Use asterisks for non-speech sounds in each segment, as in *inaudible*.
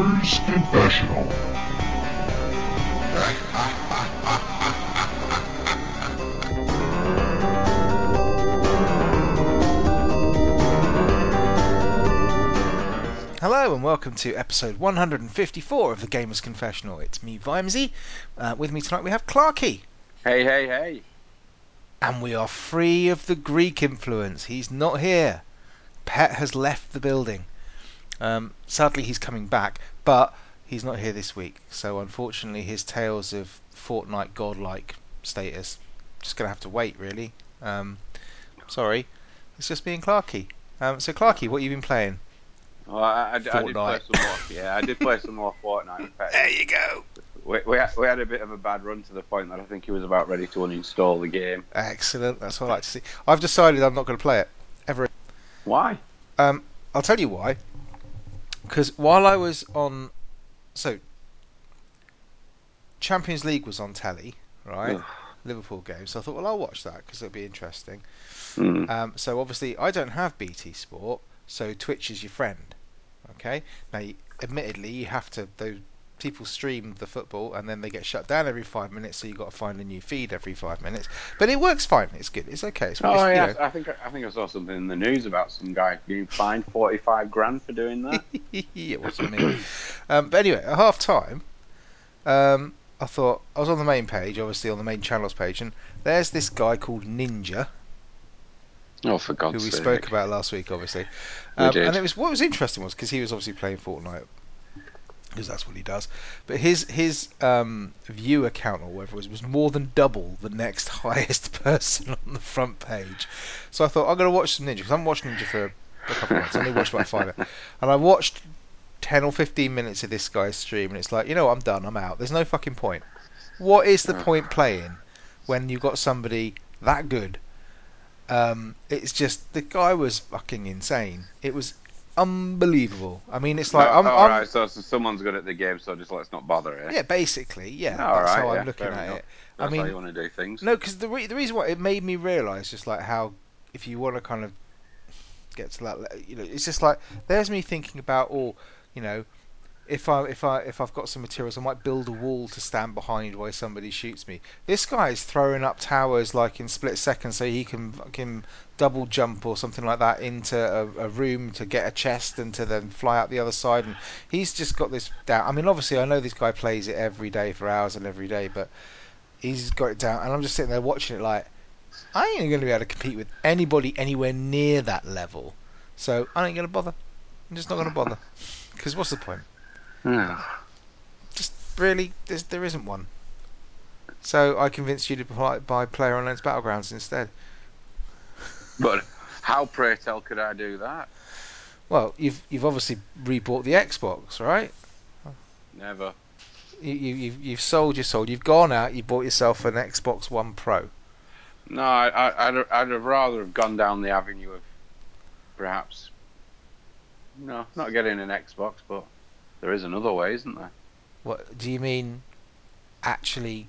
Gamers Confessional. Hello and welcome to episode 154 of the Gamers Confessional. It's me, Vimesy. Uh, with me tonight we have Clarky. Hey, hey, hey. And we are free of the Greek influence. He's not here. Pet has left the building. Um, sadly, he's coming back, but he's not here this week. So, unfortunately, his tales of Fortnite godlike status just going to have to wait, really. Um, sorry. It's just me and Clarky. Um, so, Clarky, what have you been playing? Well, I, I, I did play Fortnite. some more. Yeah, I did play some more Fortnite. In fact, There you go. we, we, had, we had a bit of a bad run to the point that I think he was about ready to uninstall the game. Excellent. That's what I like to see. I've decided I'm not going to play it ever. Why? Um, I'll tell you why. Because while I was on, so Champions League was on telly, right? Ugh. Liverpool game. So I thought, well, I'll watch that because it'll be interesting. Mm. Um, so obviously, I don't have BT Sport, so Twitch is your friend. Okay. Now, admittedly, you have to. Those people stream the football and then they get shut down every five minutes, so you've got to find a new feed every five minutes. But it works fine. It's good. It's okay. It's, Oh it's, you yeah, know, I think I think I saw something in the news about some guy being fined forty five grand for doing that. it wasn't me. Um, but anyway, at half time, um, I thought I was on the main page, obviously on the main channels page, and there's this guy called Ninja, oh, for God's sake! who we sake! spoke about last week, obviously. We Um, did. And it was what was interesting was because he was obviously playing Fortnite because that's what he does. But his his um, view account or whatever it was was more than double the next *laughs* highest person on the front page. So I thought I'm going to watch some Ninja because I haven't watched Ninja for a couple of months. I only watched about five, and I watched ten or fifteen minutes of this guy's stream, and it's like you know what, I'm done. I'm out. There's no fucking point. What is the point playing when you've got somebody that good? Um, it's just the guy was fucking insane. It was unbelievable. I mean, it's like No, I'm, all I'm right, so, so someone's good at the game, so just let's not bother. Eh? yeah, basically, yeah. All that's right, how I'm looking at enough. it. That's I mean, how you want to do things. no, because the re- the reason why it made me realise just like how if you want to kind of get to that, you know, it's just like there's me thinking about oh, you know, if I if I if I've got some materials, I might build a wall to stand behind while somebody shoots me. This guy is throwing up towers like in split seconds, so he can double jump or something like that into a, a room to get a chest and to then fly out the other side. And he's just got this down. I mean, obviously, I know this guy plays it every day for hours and every day, but he's got it down. And I'm just sitting there watching it like I ain't going to be able to compete with anybody anywhere near that level. So I ain't going to bother. I'm just not going to bother. Because what's the point? Just really there's, there isn't one. So I convinced you to buy, buy Player Unknown's Battlegrounds instead. but how pray tell could I do that? Well, you've you've obviously rebought the Xbox, right? Never. You, you you've you've sold your soul. You've gone out. You bought yourself an Xbox One Pro. No, I, I, I'd, I'd have rather have gone down the avenue of perhaps, no, not getting an Xbox, but there is another way, isn't there? What do you mean? Actually,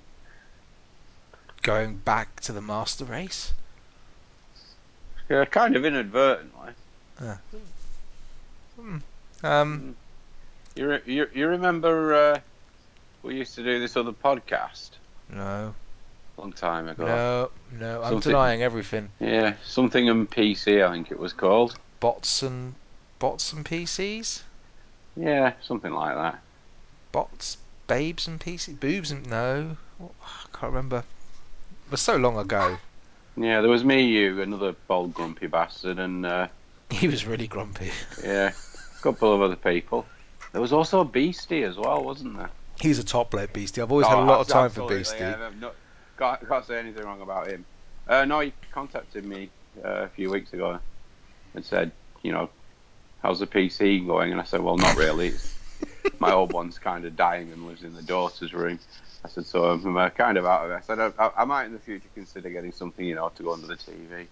going back to the Master Race? Yeah, kind of inadvertently. Hmm. Um, You, re, you, you remember uh, we used to do this other podcast no, long time ago? no, no. I'm Something- denying everything. Yeah, something in PC, I think it was called. Bots and bots and PCs. Yeah, something like that. bots, babes and pieces, boobs and no, I can't remember. It was so long ago. Yeah, there was me, you, another bold grumpy bastard, and uh, *laughs* He was really grumpy. yeah, a couple of other people. There was also a beastie as well, wasn't there? He's a top bloke, Beastie. I've always had a Oh, lot of time for absolutely, Beastie. yeah, I've not, can't, can't say anything wrong about him. Uh, no, he contacted me uh, a few weeks ago and said, you know, how's the PC going? And I said, well, not really. My old one's kind of dying and lives in the daughter's room. I said, so I'm uh, kind of out of it. I said, I, I, I might in the future consider getting something, you know, to go under the TV.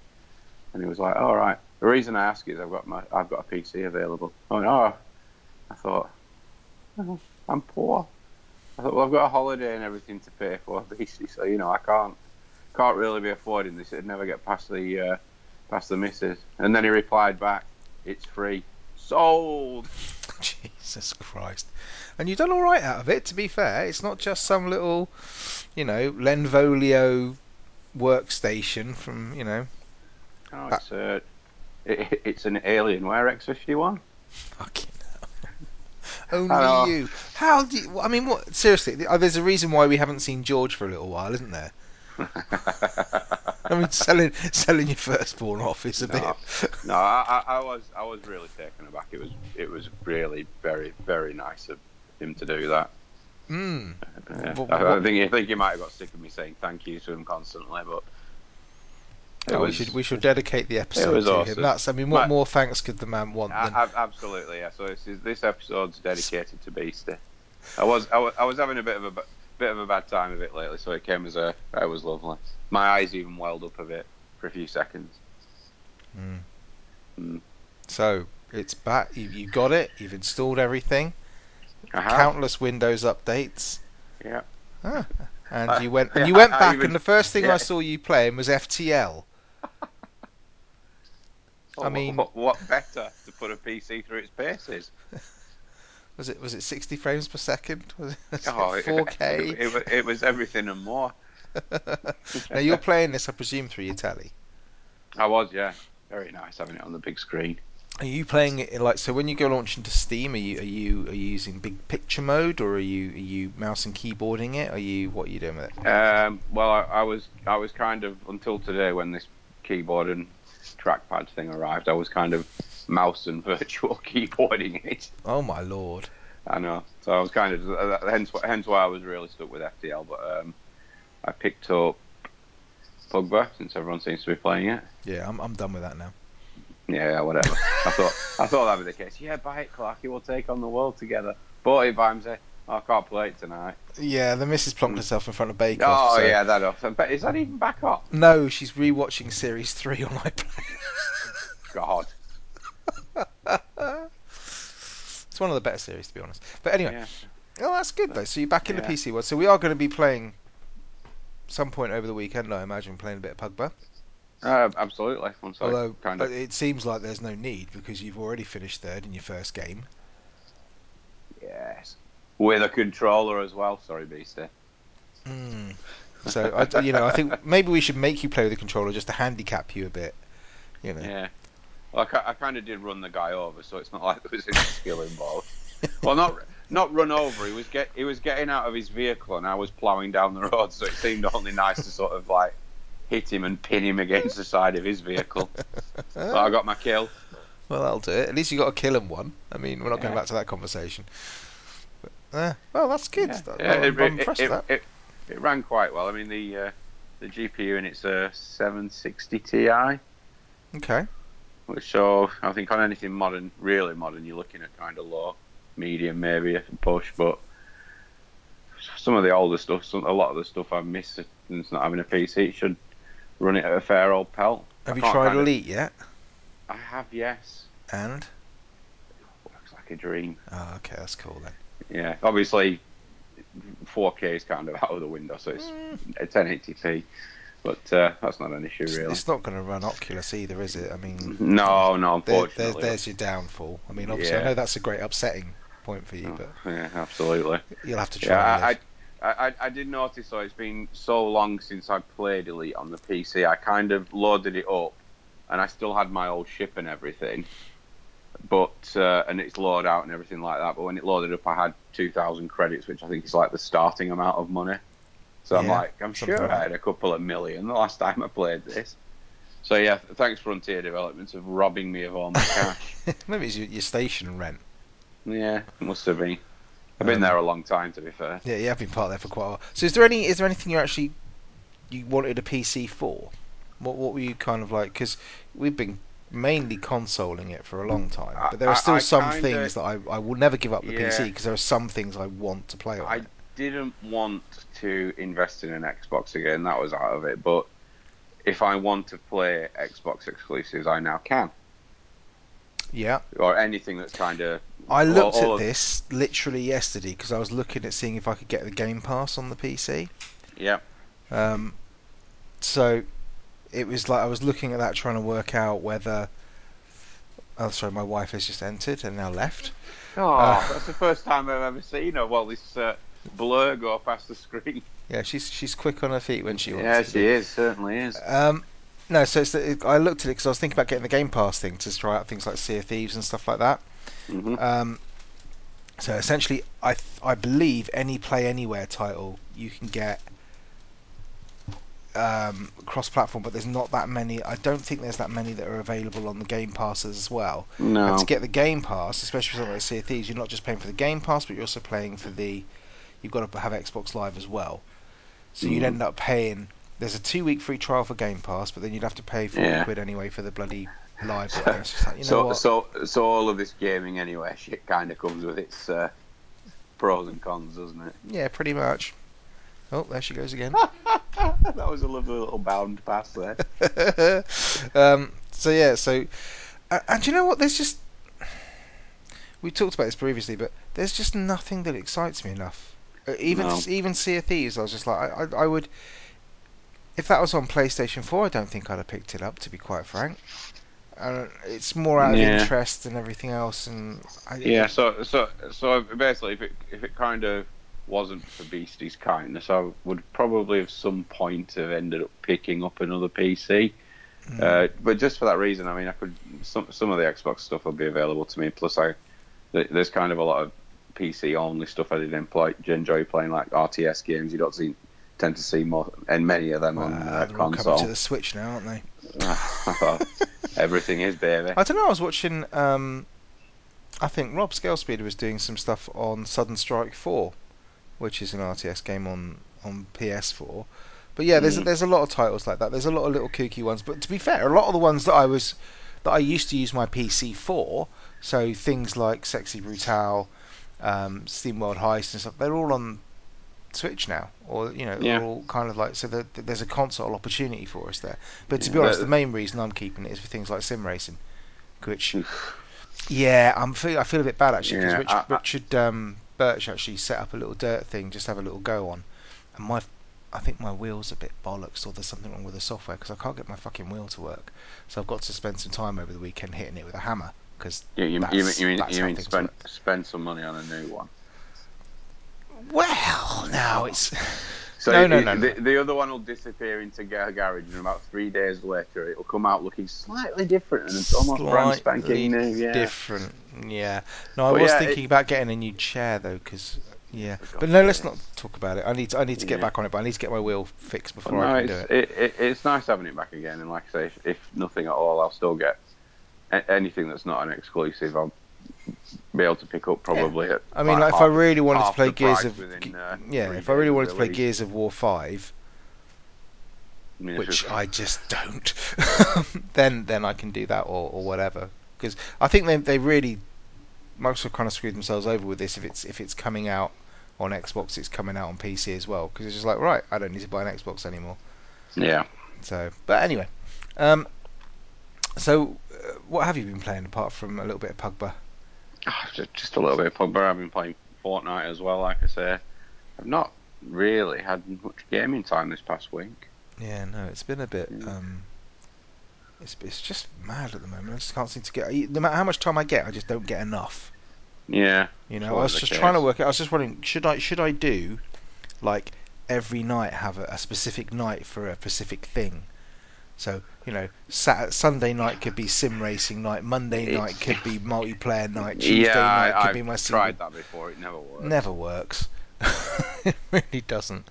And he was like, all right. The reason I ask is I've got my, I've got a PC available. Oh, I thought, oh, I'm poor. I thought, well, I've got a holiday and everything to pay for, *laughs* basically, so you know, I can't can't really be affording this. It'd never get past the uh, past the missus. And then he replied back, "It's free, sold." *laughs* Jesus Christ. And you've done all right out of it, to be fair. It's not just some little, you know, Lenovo workstation from, you know, Oh, it's uh, it, it's an Alienware X51. fucking *laughs* only know. you. How do you, I mean, what? Seriously, uh, there's a reason why we haven't seen George for a little while, isn't there? *laughs* I mean, selling selling your firstborn off is a No. bit. no, I, I was I was really taken aback. It was it was really very very nice of him to do that. Mm. Yeah. I, I think I think he might have got sick of me saying thank you to him constantly, but Yeah, we should we should dedicate the episode to awesome. him. That's I mean, what more thanks could the man want than? absolutely, yeah. So this is this episode's dedicated to Beastie. I was I was, I was having a bit of a bit of a bad time of it lately, so it came as a it was lovely. My eyes even welled up a bit for a few seconds. Mm. Mm. So it's back. You, you got it. You've installed everything. I Countless Windows updates. yeah. Ah, and Uh, you went and you went I back, even- and the first thing yeah. I saw you playing was FTL. *laughs* I mean- what, what better to put a PC through its paces? *laughs* Was it was it 60 frames per second? *laughs* Was it, was Oh, it 4K? It, it, it was everything and more. *laughs* now you're playing this, I presume, through your telly. I was, yeah. Very nice having it on the big screen. Are you playing it like so? When you go launch into Steam, are you are you are you using big picture mode or are you are you mouse and keyboarding it? Are you what are you doing with it? Um, well, I, I was I was kind of until today when this keyboard and trackpad thing arrived. I was kind of mouse and virtual *laughs* keyboarding it. Oh my lord! I know, so I was kind of uh, hence wh- hence why I was really stuck with FTL. But um, I picked up Pugba since everyone seems to be playing it. Yeah, I'm I'm done with that now. Yeah, whatever. I thought I thought that'd be the case. Yeah, buy it, Clarky. We'll take on the world together. Bought it. Say, oh, I can't play it tonight. Yeah, the missus plonked herself in front of Bake Oh so- yeah, that off. But is that even back up? No, she's rewatching Series Three on iPlayer. God. *laughs* it's one of the better series, to be honest. But anyway, Yeah. oh, that's good though. So you're back in the PC world. So we are going to be playing some point over the weekend. I imagine playing a bit of Pugba. Uh, absolutely. Although kind of it seems like there's no need because you've already finished third in your first game. yes, with a controller as well. Sorry, Beastie. Mm. So I, you know, I think maybe we should make you play with the controller just to handicap you a bit. You know. Yeah. Well, I, I kind of did run the guy over, so it's not *laughs* like there was any skill involved. Well, not not run over. He was get he was getting out of his vehicle, and I was ploughing down the road, so it seemed only nice to sort of like hit him and pin him against the side of his vehicle. *laughs* But I got my kill. Well, that'll do it. At least you got a kill and one. I mean, we're not going back to that conversation. But, uh, well, that's good. Yeah, That- yeah, well, it, I'm, I'm it- it- it- it ran quite well. I mean, the uh, the GPU in it's a 760 Ti, Okay. So I think on anything modern, really modern, you're looking at kind of low, medium, maybe a push. But some of the older stuff, some, a lot of the stuff I miss since not having a PC, it should run it at a fair old pelt. Have I you tried kind of- Elite yet? I have, yes. And Works like a dream. oh, okay, that's cool then. Yeah, obviously 4K is kind of *laughs* out of the window, so it's Mm. 1080p. But uh, that's not an issue, really. it's not going to run Oculus either, is it? I mean, *laughs* No, no, there, unfortunately. there's, your downfall. I mean, obviously, I know that's a great upsetting point for you, Oh, but yeah, absolutely. you'll have to try. Yeah, I. I, I, I did notice. though it's been so long since I played Elite on the PC. I kind of loaded it up, and I still had my old ship and everything. But uh, and it's load out and everything like that. But when it loaded up, I had two thousand credits, which I think is like the starting amount of money. So I'm like, I'm sure I had a couple of million the last time I played this. So yeah, thanks Frontier Developments of robbing me of all my cash. *laughs* Maybe it's your, your station rent. yeah, must have been. I've been Um, there a long time, to be fair. Yeah, yeah, I've been part there for quite a while. So, is there any? Is there anything you actually you wanted a PC for? What What were you kind of like? Because we've been mainly consoling it for a long time, but there are still I some kinda- things that I, I will never give up the PC because there are some things I want to play on I it. Didn't want to invest in an Xbox again. That was out of it. But if I want to play Xbox exclusives, I now can, Yeah, or anything that's kind of. I looked all at this literally yesterday because I was looking at seeing if I could get the Game Pass on the PC. Yeah, Um, so it was like I was looking at that trying to work out whether Oh, sorry, my wife has just entered and now left. Oh, Uh, that's the first time I've ever seen her. Well, this uh, blur go past the screen. *laughs* Yeah, she's she's quick on her feet when she wants Yeah, she is. Certainly is. Um, no, so it's the, I looked at it because I was thinking about getting the Game Pass thing to try out things like Sea of Thieves and stuff like that. hmm Um, so essentially, I th- I believe any Play Anywhere title you can get um, cross-platform, but there's not that many. I don't think there's that many that are available on the Game Passes as well. And to get the Game Pass, especially for something like Sea of Thieves, you're not just paying for the Game Pass, but you're also paying for the. You've got to have Xbox Live as well. So you'd Mhm. end up paying. There's a two-week free trial for Game Pass, but then you'd have to pay forty Yeah. quid anyway for the bloody live. So, And it's just like, you know so, so, so all of this gaming anyway shit kind of comes with its uh, pros and cons, doesn't it? Yeah, pretty much. Oh, there she goes again. *laughs* that was a lovely little bound pass there. *laughs* um, so yeah, so and, and you know what? There's just we talked about this previously, but there's just nothing that excites me enough. Uh, Even No. even Sea of Thieves, I was just like, I, I, I would. If that was on PlayStation 4, I don't think I'd have picked it up. To be quite frank, uh, it's more out of Yeah. interest and everything else, and I, Yeah, so so so basically, if it if it kind of wasn't for Beastie's kindness, I would probably at some point have ended up picking up another PC. Mm. Uh, but just for that reason, I mean, I could some some of the Xbox stuff will be available to me. Plus, I there's kind of a lot of PC only stuff I did employ, enjoy playing, like RTS games. You don't see tend to see more and many of them on uh, they're all coming console. to the Switch now, aren't they? *laughs* Everything is baby. I don't know. I was watching. Um, I think Rob Scalespeeder was doing some stuff on Sudden Strike 4, which is an RTS game on on PS4. But yeah, there's a, Mm. there's a lot of titles like that. There's a lot of little kooky ones. But to be fair, a lot of the ones that I was that I used to use my PC for, so things like Sexy Brutale, um, SteamWorld Heist and stuff, they're all on Switch now, or you know, Yeah. all kind of like so. that There's a console opportunity for us there. But to Yeah, be honest, the- main reason I'm keeping it is for things like sim racing, which yeah, I'm feel, I feel a bit bad actually because Yeah, Rich, I- I- Richard um, Birch actually set up a little dirt thing just have a little go on, and my I think my wheel's a bit bollocks or there's something wrong with the software because I can't get my fucking wheel to work. So I've got to spend some time over the weekend hitting it with a hammer because You, you, you mean, you mean, you mean spend work. spend some money on a new one? Well, now Oh. it's *laughs* So No, it- no, it- no, no. The, the other one will disappear into a garage, and about three days later, it will come out looking slightly different, and it's almost brand spanking new. Yeah, different. Yeah. No, I But was yeah, thinking it- about getting a new chair though because yeah. But no, let's not talk about it. I need to, I need to get Yeah. back on it, but I need to get my wheel fixed before no, I can do it. it, it, it's nice having it back again. And like I say, if, if nothing at all, I'll still get anything that's not an exclusive. I'll be able to pick up probably. At I mean, like like, if I really wanted to play Gears of within, uh, yeah, if I really wanted to play. Gears of War five, I mean, which I just don't, *laughs* then then I can do that or, or whatever. Because I think they they really Microsoft kind of screwed themselves over with this. If it's if it's coming out on Xbox, it's coming out on PC as well. Because it's just like right, I don't need to buy an Xbox anymore. yeah. So, but anyway, um, so uh, what have you been playing apart from a little bit of Pugba? Ah, just, a little bit of Pugba. I've been playing Fortnite as well. Like I say, I've not really had much gaming time this past week. Yeah, no, it's been a bit. Um, it's it's just mad at the moment. I just can't seem to get. No matter how much time I get, I just don't get enough. Yeah, You know, I was just the trying to work. out I was just wondering, should I should I do like every night have a, a specific night for a specific thing? So you know, Sat- Sunday night could be sim racing night. Monday It's- night could be multiplayer night. *laughs* Tuesday yeah, night could I've be my single. tried that before. It never works. Never works. *laughs* it really doesn't.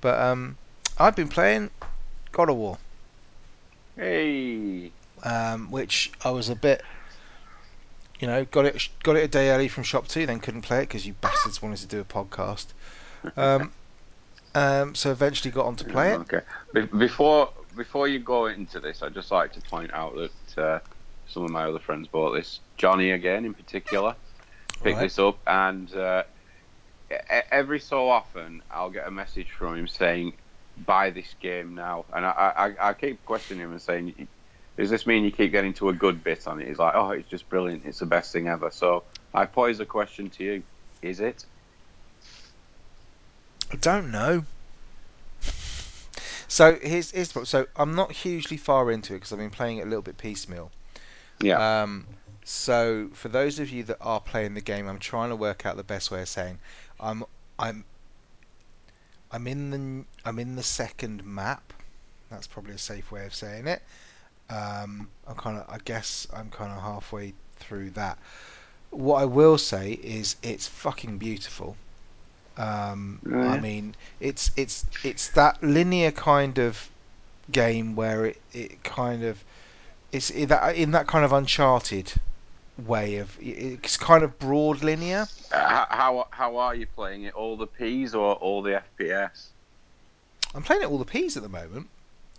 But um, I've been playing God of War, Hey, um, which I was a bit, you know, got it got it a day early from Shopto, then couldn't play it because you bastards wanted to do a podcast. *laughs* Um, um, so eventually got on to play it. Okay. Be- before before you go into this, I'd just like to point out that uh, some of my other friends bought this. Johnny again, in particular, picked Right. this up, and uh, every so often I'll get a message from him saying, "Buy this game now," and I, I, I keep questioning him and saying, "Does this mean you keep getting to a good bit on it?" He's like, "Oh, it's just brilliant. It's the best thing ever." So I pose a question to you: Is it? I don't know. So here's, here's the problem. So I'm not hugely far into it because I've been playing it a little bit piecemeal. Yeah. Um, So for those of you that are playing the game, I'm trying to work out the best way of saying I'm I'm I'm in the I'm in the second map. That's probably a safe way of saying it. Um, I'm kind of I guess I'm kind of halfway through that. What I will say is it's fucking beautiful. Um, I Yeah. mean, it's it's it's that linear kind of game where it, it kind of it's in that in that kind of uncharted way of it's kind of broad linear. Uh, how how are you playing it? All the P's or all the FPS? I'm playing it all the P's at the moment.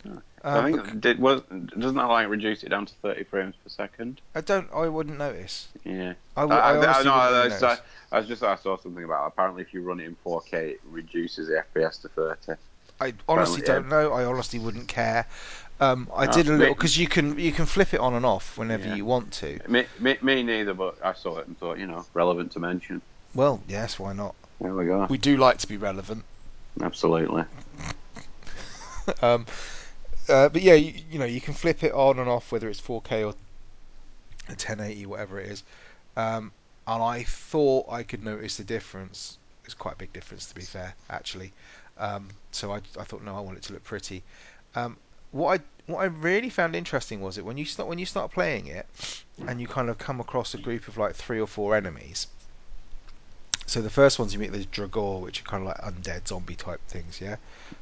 I Um, think did was doesn't that like reduce it down to thirty frames per second? I don't. I wouldn't notice. Yeah. I, w- I, I I, honestly no, wouldn't I, really I, notice. I was just I saw something about apparently if you run it in 4K, it reduces the FPS to 30. I honestly Apparently, don't know. I honestly wouldn't care. Um, I No, did a me- little because you can you can flip it on and off whenever Yeah. you want to. Me, me, me neither, but I saw it and thought, you know, relevant to mention. Well, yes, why not? There we go. We do like to be relevant. Absolutely. *laughs* um, uh, but yeah, you, you know, you can flip it on and off whether it's 4K or 1080, whatever it is. Um, and I thought I could notice the difference. It's quite a big difference, to be fair, actually. Um, so I, I thought, no, I want it to look pretty. Um, what I what I really found interesting was it when you start when you start playing it, and you kind of come across a group of like three or four enemies. So the first ones you meet there's Draugr, which are kind of like undead zombie type things, yeah.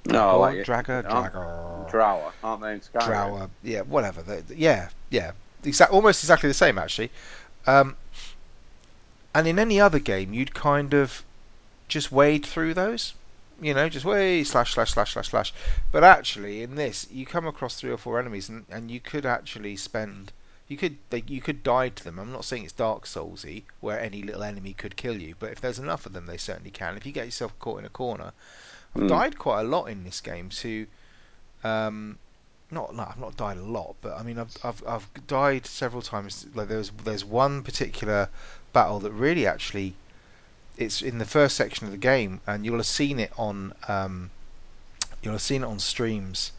No, Draugr, like Dragger, aren't- Draugr, Drower, aren't they in Skyrim? Drower, yeah, whatever. They- yeah, yeah, exact, almost exactly the same actually. Um, and in any other game, you'd kind of just wade through those, you know, just way slash slash slash slash slash. But actually, in this, you come across three or four enemies, and, and you could actually spend, you could they, you could die to them. I'm not saying it's Dark Soulsy where any little enemy could kill you, but if there's enough of them, they certainly can. If you get yourself caught in a corner, I've Hmm. died quite a lot in this game to, um, not no, I've not died a lot, but I mean I've I've I've died several times. Like there's there's one particular battle that really actually it's in the first section of the game, and you'll have seen it on um, you'll have seen it on streams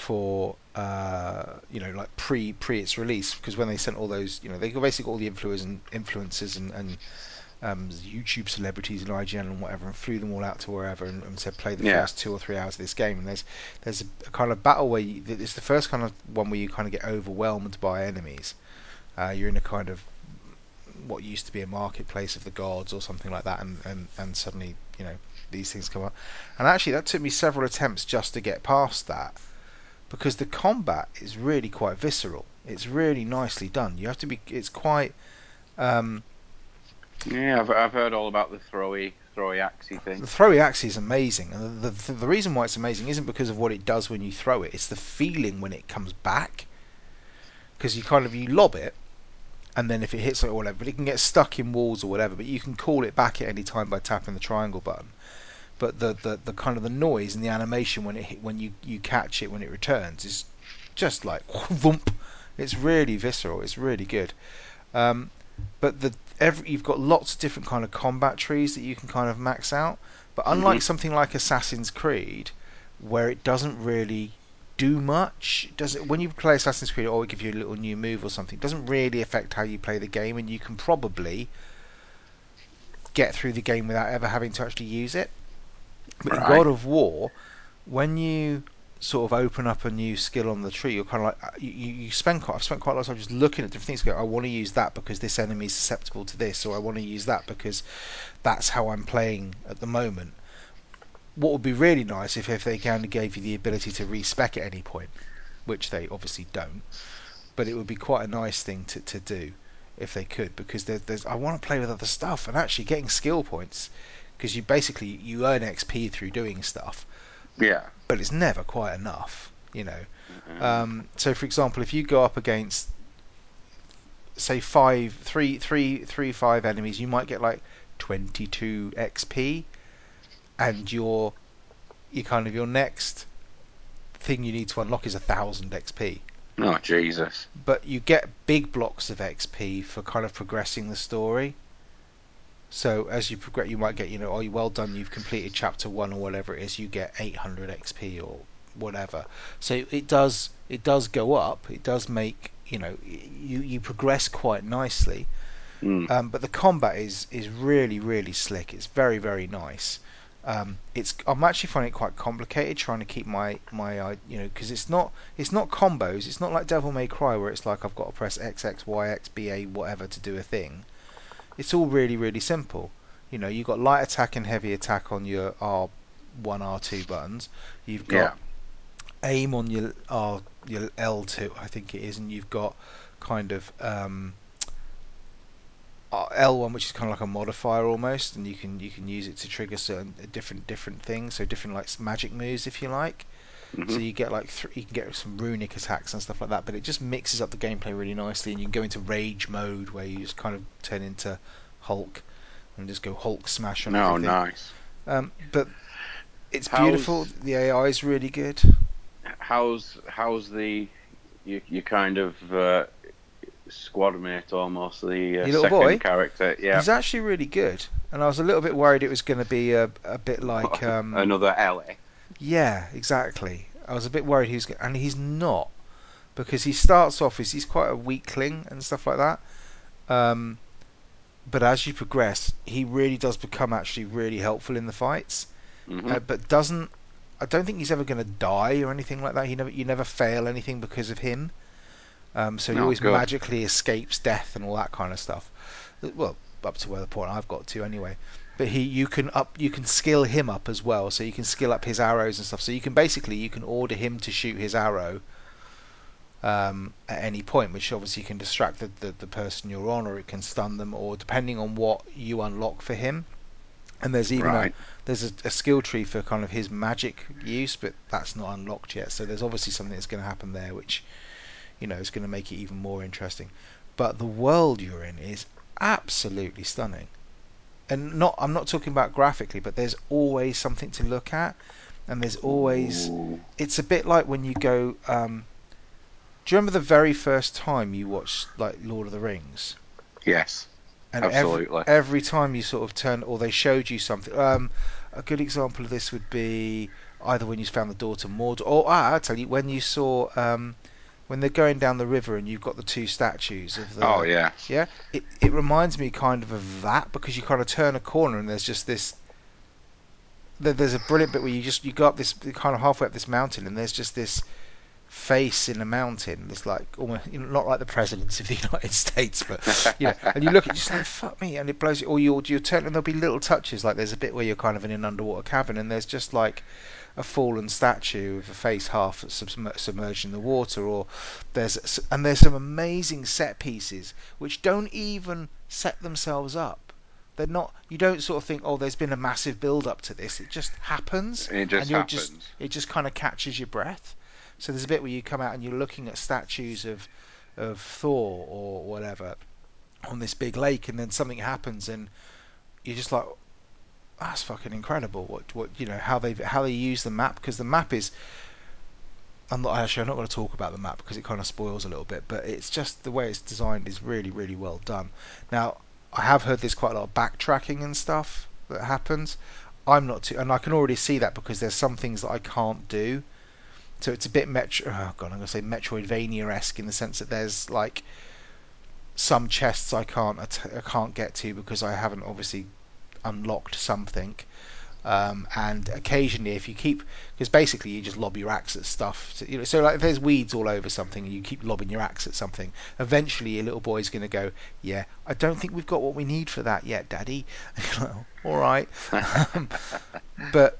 for uh, you know like pre pre its release because when they sent all those you know they basically all the influencers and influencers and, and um, YouTube celebrities and IGN and whatever and flew them all out to wherever and, and said play the Yeah. first two or three hours of this game and there's there's a, a kind of battle where you, it's the first kind of one where you kind of get overwhelmed by enemies. Uh, you're in a kind of what used to be a marketplace of the gods or something like that, and, and, and suddenly you know these things come up. And actually, that took me several attempts just to get past that because the combat is really quite visceral. It's really nicely done. You have to be. It's quite. Um, Yeah, I've, I've heard all about the throwy, throwy axey the throwy axe is amazing, and the, the the reason why it's amazing isn't because of what it does when you throw it. It's the feeling when it comes back. Because you kind of you lob it, and then if it hits it or whatever, but it can get stuck in walls or whatever. But you can call it back at any time by tapping the triangle button. But the, the, the kind of the noise and the animation when it when you, you catch it when it returns is just like *laughs* thump. It's really visceral. It's really good. Um, but the every you've got lots of different kind of combat trees that you can kind of max out. But unlike Mhm. something like Assassin's Creed, where it doesn't really do much, doesn't when you play Assassin's Creed, it always give you a little new move or something. It doesn't really affect how you play the game, and you can probably get through the game without ever having to actually use it. But in God of War, when you sort of open up a new skill on the tree, you're kind of like uh, you, you you spend quite. I've spent quite a lot of time just looking at different things. Go, I want to use that because this enemy is susceptible to this, or I want to use that because that's how I'm playing at the moment. What would be really nice if, if they kind of gave you the ability to respec at any point, which they obviously don't. But it would be quite a nice thing to, to do if they could, because there, there's I want to play with other stuff and actually getting skill points, because you basically you earn XP through doing stuff Yeah. but it's never quite enough, you know. Mhm. Um, so, for example, if you go up against, say, five, three, three, three, five enemies, you might get like 22 XP, and your, your kind of your next thing you need to unlock is a thousand XP. oh Jesus. But you get big blocks of XP for kind of progressing the story. So as you progress, you might get, you know, oh, you well done, you've completed chapter one or whatever it is. You get 800 XP or whatever. So it does, it does go up. It does make, you know you you progress quite nicely. Mm. Um, but the combat is is really really slick. It's very very nice. Um, it's I'm actually finding it quite complicated trying to keep my my uh, you know because it's not it's not combos. It's not like Devil May Cry where it's like I've got to press X X Y X B A whatever to do a thing. It's all really really simple. You know you've got light attack and heavy attack on your R one R two buttons. You've got Yeah. aim on your R your L two I think it is, and you've got kind of um, uh, L1, which is kind of like a modifier almost, and you can you can use it to trigger certain different different things. So different like magic moves, if you like. Hmm So you get like th- you can get some runic attacks and stuff like that. But it just mixes up the gameplay really nicely, and you can go into rage mode where you just kind of turn into Hulk and just go Hulk smash on No, everything. nice. Um, but it's beautiful. The AI is really good. how's how's the you you kind of uh, squad mate almost the uh, little boy, second character? Yeah. he's actually really good. And I was a little bit worried it was going to be a, a bit *laughs* like um, Another LA. Yeah, exactly. I was a bit worried he was, and he's not because he starts off as he's quite a weakling and stuff like that. Um, but as you progress, he really does become actually really helpful in the fights. hmm Uh, but doesn't. I don't think he's ever going to die or anything like that. He never, you never fail anything because of him. Um, so he always good. magically escapes death and all that kind of stuff. Well, up to where the point I've got to anyway. But he, you can up, you can skill him up as well. So you can skill up his arrows and stuff. So you can basically you can order him to shoot his arrow um, at any point, which obviously can distract the, the, the person you're on, or it can stun them, or depending on what you unlock for him. And there's even a there's a, a skill tree for kind of his magic use, but that's not unlocked yet. So there's obviously something that's going to happen there, which you know is going to make it even more interesting. But the world you're in is absolutely stunning, and not I'm not talking about graphically, but there's always something to look at, and there's always it's a bit like when you go. Um, do you remember the very first time you watched like Lord of the Rings? Yes. and Absolutely. every time you sort of turn or they showed you something um a good example of this would be either when you found the door to Mordor or ah, I'll tell you when you saw um when they're going down the river and you've got the two statues of the. Oh yeah. yeah it it reminds me kind of of that because you kind of turn a corner and there's just this there- there's a brilliant bit where you just you go up this kind of halfway up this mountain and there's just this face in a mountain. It's like almost you know, not like the presidents of the *laughs* United States, but you know, and you look at it, just like fuck me, and it blows you. Or you you turn and there'll be little touches like there's a bit where you're kind of in an underwater cabin and there's just like a fallen statue with a face half submerged in the water, or there's and there's some amazing set pieces which don't even set themselves up. They're not. You don't sort of think, oh, there's been a massive build up to this. It just happens, It and you're just. happens. It just kind of catches your breath. So there's a bit where you come out and you're looking at statues of of Thor or whatever on this big lake, and then something happens, and you're just like, that's fucking incredible. What what you know how they how they use the map because the map is. I'm not actually. I'm not going to talk about the map because it kind of spoils a little bit. But it's just the way it's designed is really really well done. Now I have heard there's quite a lot of backtracking and stuff that happens. I'm not too, and I can already see that because there's some things that I can't do so it's a bit metro. Oh god, I'm gonna say Metroidvania-esque in the sense that there's like some chests I can't I can't get to because I haven't obviously unlocked something. Um, and occasionally, if you keep, because basically you just lob your axe at stuff. So, you know, so like if there's weeds all over something, and you keep lobbing your axe at something. Eventually, your little boy's going to go, "Yeah, I don't think we've got what we need for that yet, Daddy." *laughs* all right, um, but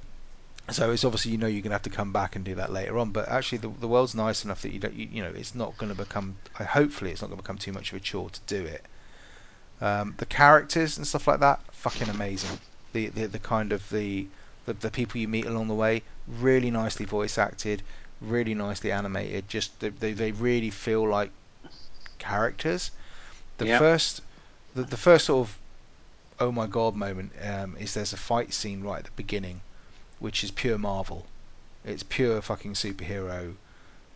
so it's obviously you know you're going to have to come back and do that later on. But actually, the, the world's nice enough that you don't you, you know it's not going to become. Hopefully, it's not going to become too much of a chore to do it. Um, the characters and stuff like that, fucking amazing. The the, the kind of the, the the people you meet along the way, really nicely voice acted, really nicely animated. Just they they, they really feel like characters. The Yep. first the, the first sort of oh my god moment um, is there's a fight scene right at the beginning, which is pure Marvel it's pure fucking superhero.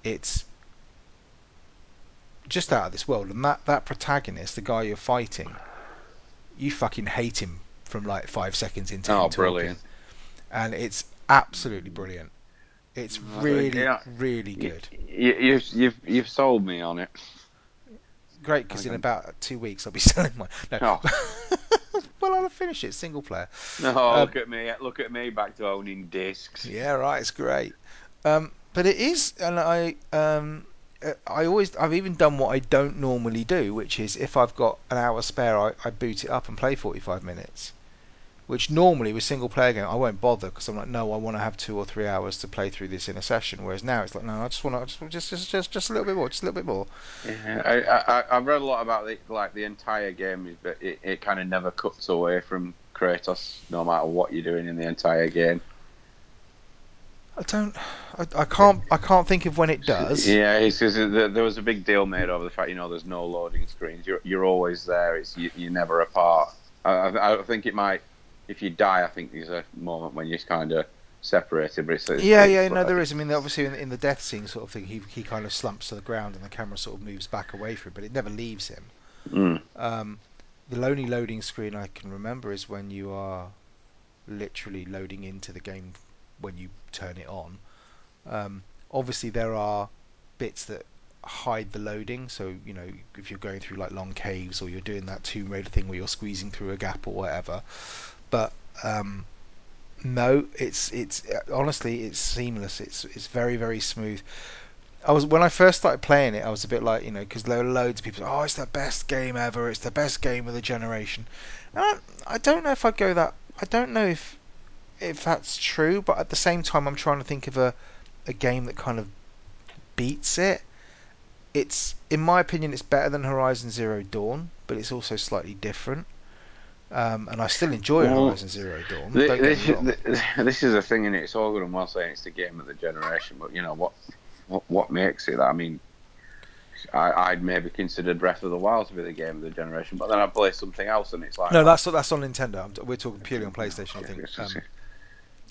It's just out of this world. And that, that protagonist, the guy you're fighting, you fucking hate him from like five seconds into Oh, brilliant. And it's absolutely brilliant. It's really, yeah, really good. you, you've you've you've sold me on it. great because in about two weeks I'll be *laughs* selling mine. No, Oh. *laughs* well I'll finish it single player. No, Um, look at me! Look at me back to owning discs. Yeah, right. It's great. Um, but it is, and I, um, I always, I've even done what I don't normally do, which is if I've got an hour spare, I, I boot it up and play 45 minutes. Which normally with single player game I won't bother because I'm like, no, I want to have two or three hours to play through this in a session. Whereas now it's like, no, I just want to, just, just, just, just a little bit more, just a little bit more. Yeah, I, I, I've read a lot about the like the entire game, but it, it kind of never cuts away from Kratos, no matter what you're doing in the entire game. I don't, I, I can't, I can't think of when it does. Yeah, it's because there was a big deal made over the fact you know there's no loading screens. You're you're always there. It's you, you're never apart. I, I, I think it might if you die. I think there's a moment when you're kind of separated. But it's, it's Yeah, yeah, no, there is. I mean, obviously, in, in the death scene sort of thing, he he kind of slumps to the ground, and the camera sort of moves back away from him, but it never leaves him. Mm. Um, the only loading screen I can remember is when you are literally loading into the game when you turn it on. Um, obviously, there are bits that hide the loading. So you know, if you're going through like long caves or you're doing that Tomb Raider thing where you're squeezing through a gap or whatever. But um, no, it's it's honestly it's seamless. It's it's very very smooth. I was when I first started playing it, I was a bit like you know because there were loads of people. Oh, it's the best game ever. It's the best game of the generation. And I, I don't know if I'd go that. I don't know if if that's true, but at the same time, I'm trying to think of a a game that kind of beats it. It's in my opinion, it's better than Horizon Zero Dawn, but it's also slightly different. Um, and I still enjoy Well, Horizon Zero Dawn. Th- don't This, this is a thing, and it's all good and well saying it's the game of the generation, but you know what? What, what makes it that? I mean, I, I'd maybe consider Breath of the Wild to be the game of the generation, but then I play something else, and it's like no, that's that's on Nintendo. I'm, we're talking purely on PlayStation. I think. Um,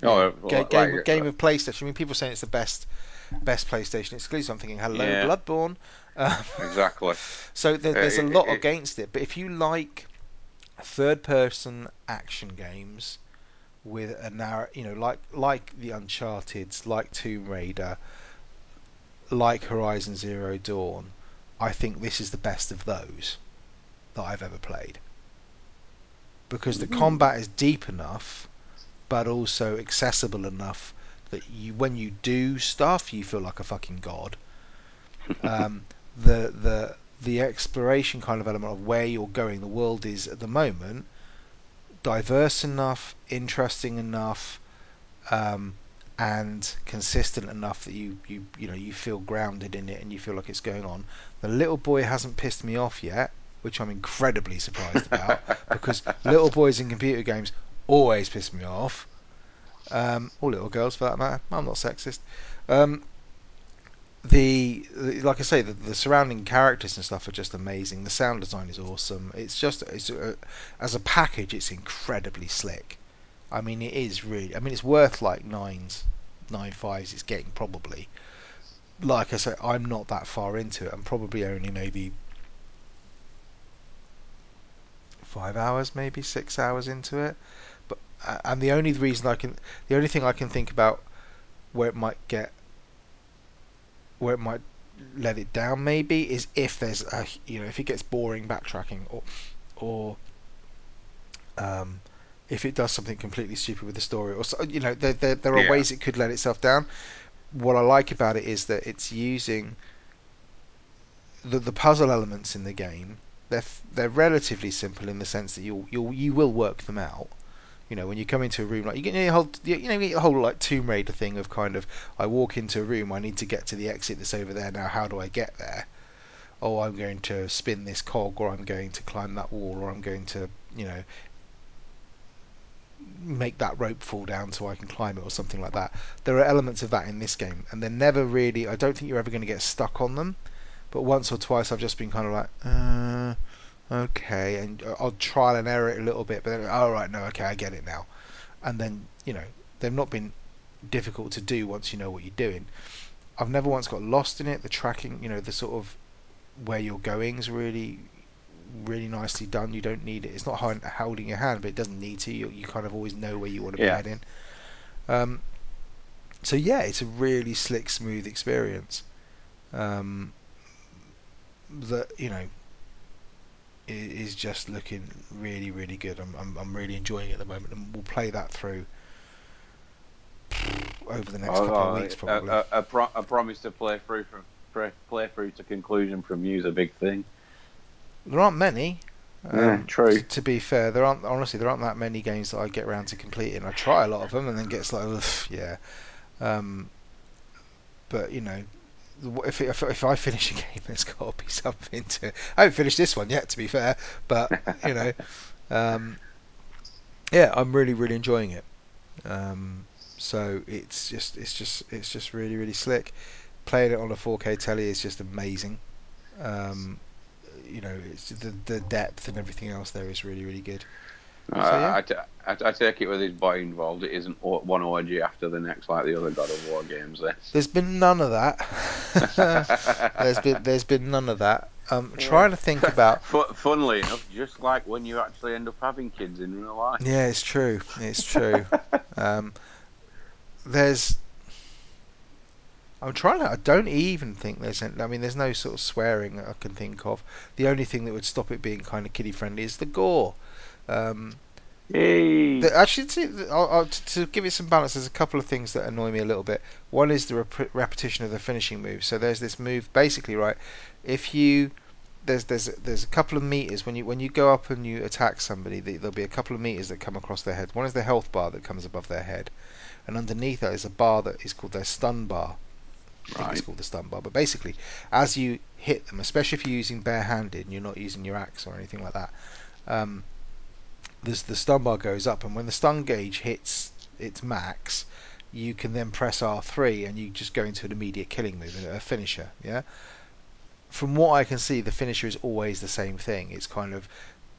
Oh, ga- well, game game of PlayStation. I mean, people saying it's the best best PlayStation exclusive. I'm thinking, hello, Yeah. Bloodborne. Um, exactly. *laughs* So there, Uh, there's a lot it- against it, but if you like third-person action games with a narrow, you know, like like the Uncharted, like Tomb Raider, like Horizon Zero Dawn, I think this is the best of those that I've ever played because the Mhm. combat is deep enough, but also accessible enough that you, when you do stuff, you feel like a fucking god *laughs* um, the the the exploration kind of element of where you're going, the world is at the moment diverse enough, interesting enough, um, and consistent enough that you, you you know you feel grounded in it and you feel like it's going on. The little boy hasn't pissed me off yet, which I'm incredibly surprised about *laughs* because little boys in computer games always piss me off. Um, or little girls for that matter. I'm not sexist. Um, the, the like I say, the, the surrounding characters and stuff are just amazing. The sound design is awesome. It's just it's a, as a package, it's incredibly slick. I mean, it is really. I mean, it's worth like nines, nine fives. It's getting probably. Like I say, I'm not that far into it. I'm probably only maybe five hours, maybe six hours into it. And the only reason I can, the only thing I can think about where it might get where it might let it down maybe is if there's a you know if it gets boring backtracking or or um, if it does something completely stupid with the story or so, you know there there, there are Yeah. ways it could let itself down. What I like about it is that it's using the the puzzle elements in the game. They're they're relatively simple in the sense that you you you will work them out. You know, when you come into a room, like you get the whole, you know, you get the whole like Tomb Raider thing of kind of, I walk into a room, I need to get to the exit that's over there. Now, how do I get there? Oh, I'm going to spin this cog, or I'm going to climb that wall, or I'm going to, you know, make that rope fall down so I can climb it, or something like that. There are elements of that in this game, and they're never really. I don't think you're ever going to get stuck on them. But once or twice, I've just been kind of like, uh, okay, and I'll trial and error it a little bit, but then, oh right, no, okay, I get it now. And then, you know, they've not been difficult to do once you know what you're doing. I've never once got lost in it. The tracking, you know, the sort of where you're going is really, really nicely done. You don't need it. It's not holding your hand, but it doesn't need to. You, you kind of always know where you want to be Yeah. heading. Um, so yeah, it's a really slick, smooth experience. Um, that you know, is just looking really, really good. I'm, I'm, I'm really enjoying it at the moment, and we'll play that through over the next Oh, couple of oh, weeks, a, probably. a, a, pro- a promise to play through from play, play through to conclusion from you is a big thing. There aren't many. Yeah, Um, true. to, be fair, there aren't honestly there aren't that many games that I get around to completing. I try a lot of them and then get like, yeah. Um, but you know, if, if if I finish a *laughs* game, there's got to be something to. I haven't finished this one yet, to be fair, but you know, *laughs* um, yeah, I'm really really enjoying it. Um, so it's just it's just it's just really really slick. Playing it on a 4K telly is just amazing. Um, you know, it's the the depth and everything else there is really really good. So yeah, I, I, t- I, I take it with his boy involved, it isn't one orgy after the next like the other God of War games. Then *laughs* there's been none of that. *laughs* there's been there's been none of that. I'm Yeah. trying to think about. *laughs* Funnily enough, just like when you actually end up having kids in real life. Yeah, it's true. It's true. Um, there's. I'm trying to. I don't even think there's. Any, I mean, there's no sort of swearing that I can think of. The only thing that would stop it being kind of kiddie friendly is the gore. Um, the, actually, to, I'll, I'll, to, to give it some balance, there's a couple of things that annoy me a little bit. One is the rep- repetition of the finishing move. So there's this move, basically, right? If you there's there's there's a couple of meters when you when you go up and you attack somebody, there'll be a couple of meters that come across their head. One is the health bar that comes above their head, and underneath that is a bar that is called their stun bar. I think it's called the stun bar. But basically, as you hit them, especially if you're using barehanded and you're not using your axe or anything like that, um, this, the stun bar goes up, and when the stun gauge hits its max, you can then press R3 and you just go into an immediate killing move, a finisher. Yeah. From what I can see, the finisher is always the same thing. It's kind of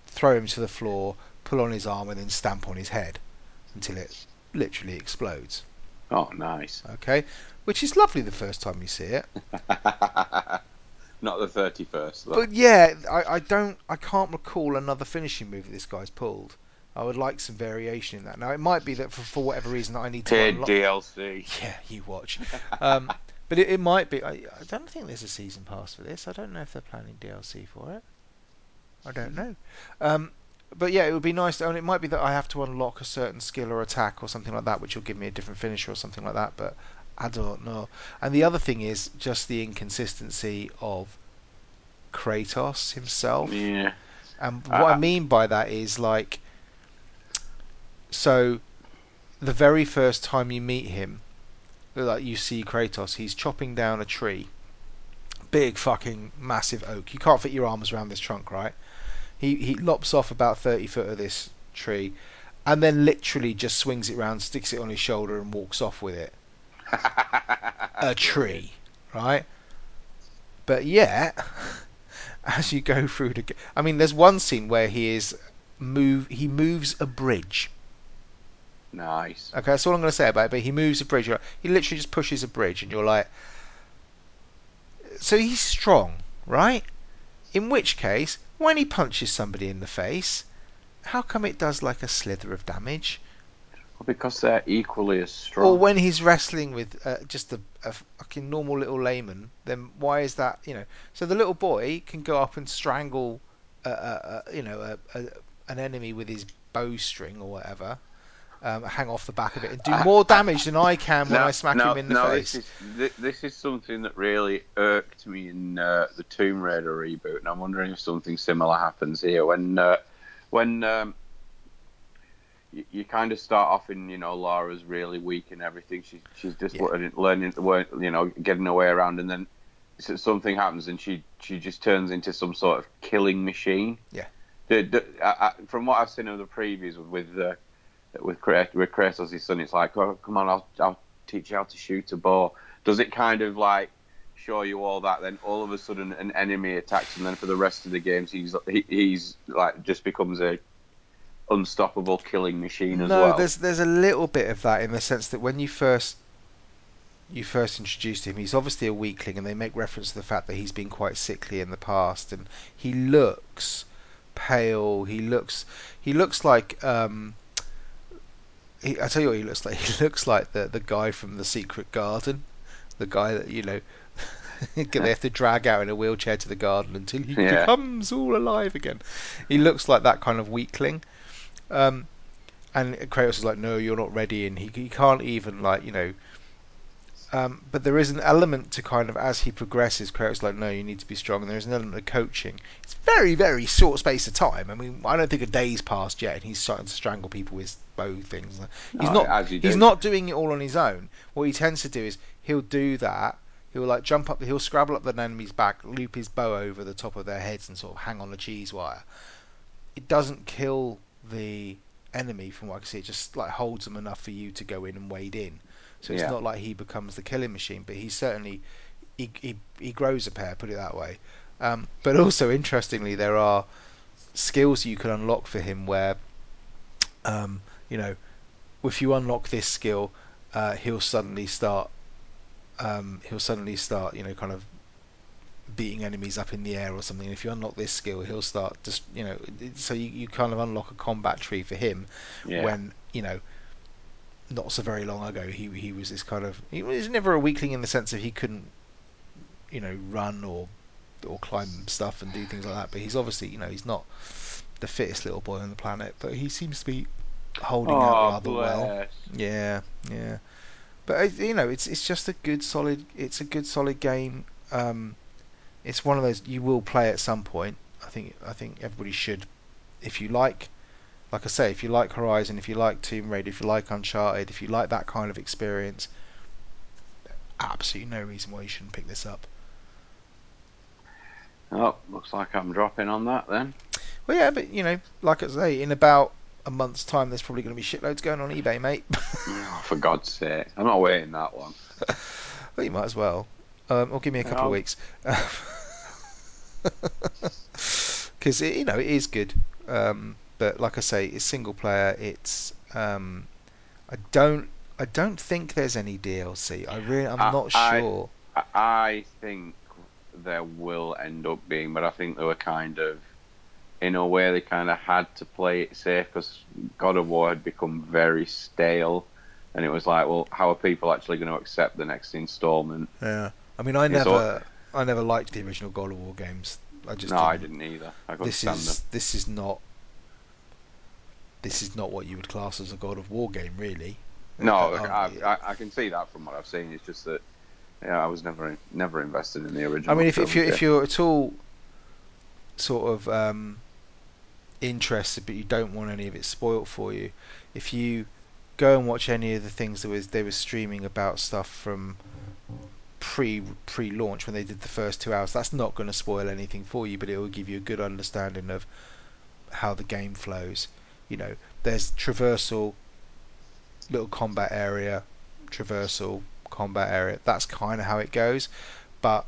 throw him to the floor, pull on his arm, and then stamp on his head until it literally explodes. Oh, nice. Okay, which is lovely the first time you see it. *laughs* Not the thirty-first though. But yeah, I, I don't, I can't recall another finishing move that this guy's pulled. I would like some variation in that. Now it might be that for, for whatever reason I need to unlock. DLC. Yeah, you watch. Um, *laughs* but it, it might be. I, I don't think there's a season pass for this. I don't know if they're planning DLC for it. I don't know. Um, but yeah, it would be nice. To, and it might be that I have to unlock a certain skill or attack or something like that, which will give me a different finisher or something like that. But I don't know. And the other thing is just the inconsistency of Kratos himself. Yeah. And what I I- mean by that is like, so the very first time you meet him, like you see Kratos, he's chopping down a tree, big fucking massive oak. You can't fit your arms around this trunk, right? He he lops off about thirty foot of this tree, and then literally just swings it round, sticks it on his shoulder, and walks off with it. A *laughs* tree, right? But yet, *laughs* as you go through the, I mean, there's one scene where he is move. He moves a bridge. Nice. Okay, that's all I'm going to say about it. But he moves a bridge. Like- He literally just pushes a bridge, and you're like, so he's strong, right? In which case, when he punches somebody in the face, how come it does like a slither of damage? Because they're equally as strong. Or when he's wrestling with uh, just a, a fucking normal little layman, then why is that? You know, so the little boy can go up and strangle, a, a, a, you know, an enemy with his bowstring or whatever, um, hang off the back of it, and do more damage than I can when I smack him in the face. this is thi- this is something that really irked me in uh, the Tomb Raider reboot, and I'm wondering if something similar happens here when uh, when um, you, you kind of start off in you know Lara's really weak and everything. She's she's just Yeah. learning, you know getting her way around, and then something happens and she she just turns into some sort of killing machine. Yeah. The, the, I, I, from what I've seen of the previews with uh, with Kra- with Kratos' son, it's like, oh come on, I'll I'll teach you how to shoot a bow. Does it kind of like show you all that? Then all of a sudden an enemy attacks, and then for the rest of the games, he's he, he's like just becomes a unstoppable killing machine as no, well. there's there's a little bit of that in the sense that when you first you first introduced him, he's obviously a weakling, and they make reference to the fact that he's been quite sickly in the past, and he looks pale. He looks he looks like um, he, I tell you what he looks like. *laughs* He looks like the the guy from the Secret Garden, the guy that you know. *laughs* they have to drag out in a wheelchair to the garden until he Yeah. becomes all alive again. He looks like that kind of weakling. Um, and Kratos is like, no, you're not ready, and he he can't even like you know. Um, but there is an element to kind of as he progresses, Kratos is like, no, you need to be strong, and there is an element of coaching. It's very very short space of time. I mean, I don't think a day's passed yet, and he's starting to strangle people with bow things. He's No, not he's not doing it all on his own. What he tends to do is he'll do that. He'll like jump up, he'll scrabble up an enemy's back, loop his bow over the top of their heads, and sort of hang on the cheese wire. It doesn't kill the enemy, from what I can see. It just like holds them enough for you to go in and wade in. So it's Yeah. not like he becomes the killing machine, but he certainly he he, he grows a pair, put it that way. Um, but also interestingly, there are skills you can unlock for him where, um, you know, if you unlock this skill, uh, he'll suddenly start. Um, he'll suddenly start, you know, kind of beating enemies up in the air or something. If you unlock this skill, he'll start just, you know, so you, you kind of unlock a combat tree for him Yeah. when, you know, not so very long ago he he was this kind of he was never a weakling in the sense of he couldn't, you know, run or or climb stuff and do things like that. But he's obviously, you know, he's not the fittest little boy on the planet, but he seems to be holding out oh, rather well. Yeah, yeah. But uh, you know, it's it's just a good solid. It's a good solid game. Um, it's one of those you will play at some point. I think I think everybody should. If you like, like I say, if you like Horizon, if you like Tomb Raider, if you like Uncharted, if you like that kind of experience, absolutely no reason why you shouldn't pick this up. Oh, looks like I'm dropping on that then. Well, yeah, but you know, like I say, in about a month's time, there's probably going to be shitloads going on eBay, mate. *laughs* Oh, for God's sake. I'm not waiting that long. *laughs* well, you might as well. Um, or give me a couple of weeks. *laughs* *laughs* Because you know it is good, um, but like I say, it's single player. It's um, I don't I don't think there's any DLC. I really I'm I- not sure. I, I think there will end up being, but I think they were kind of, in a way, they kind of had to play it safe because God of War had become very stale. And it was like, well, how are people actually going to accept the next installment? Yeah, I mean I It's never I never liked the original God of War games. I just no, I didn't. didn't either. I couldn't this is this is not this is not what you would class as a God of War game, really. No, I, I, I can see that from what I've seen. It's just that, yeah, I was never never invested in the original. I mean, if, if you if you're at all sort of um, interested, but you don't want any of it spoilt for you, if you go and watch any of the things that was they were streaming about stuff from pre pre launch when they did the first two hours, that's not going to spoil anything for you, but it will give you a good understanding of how the game flows. You know, there's traversal, little combat area, traversal, combat area. That's kind of how it goes, but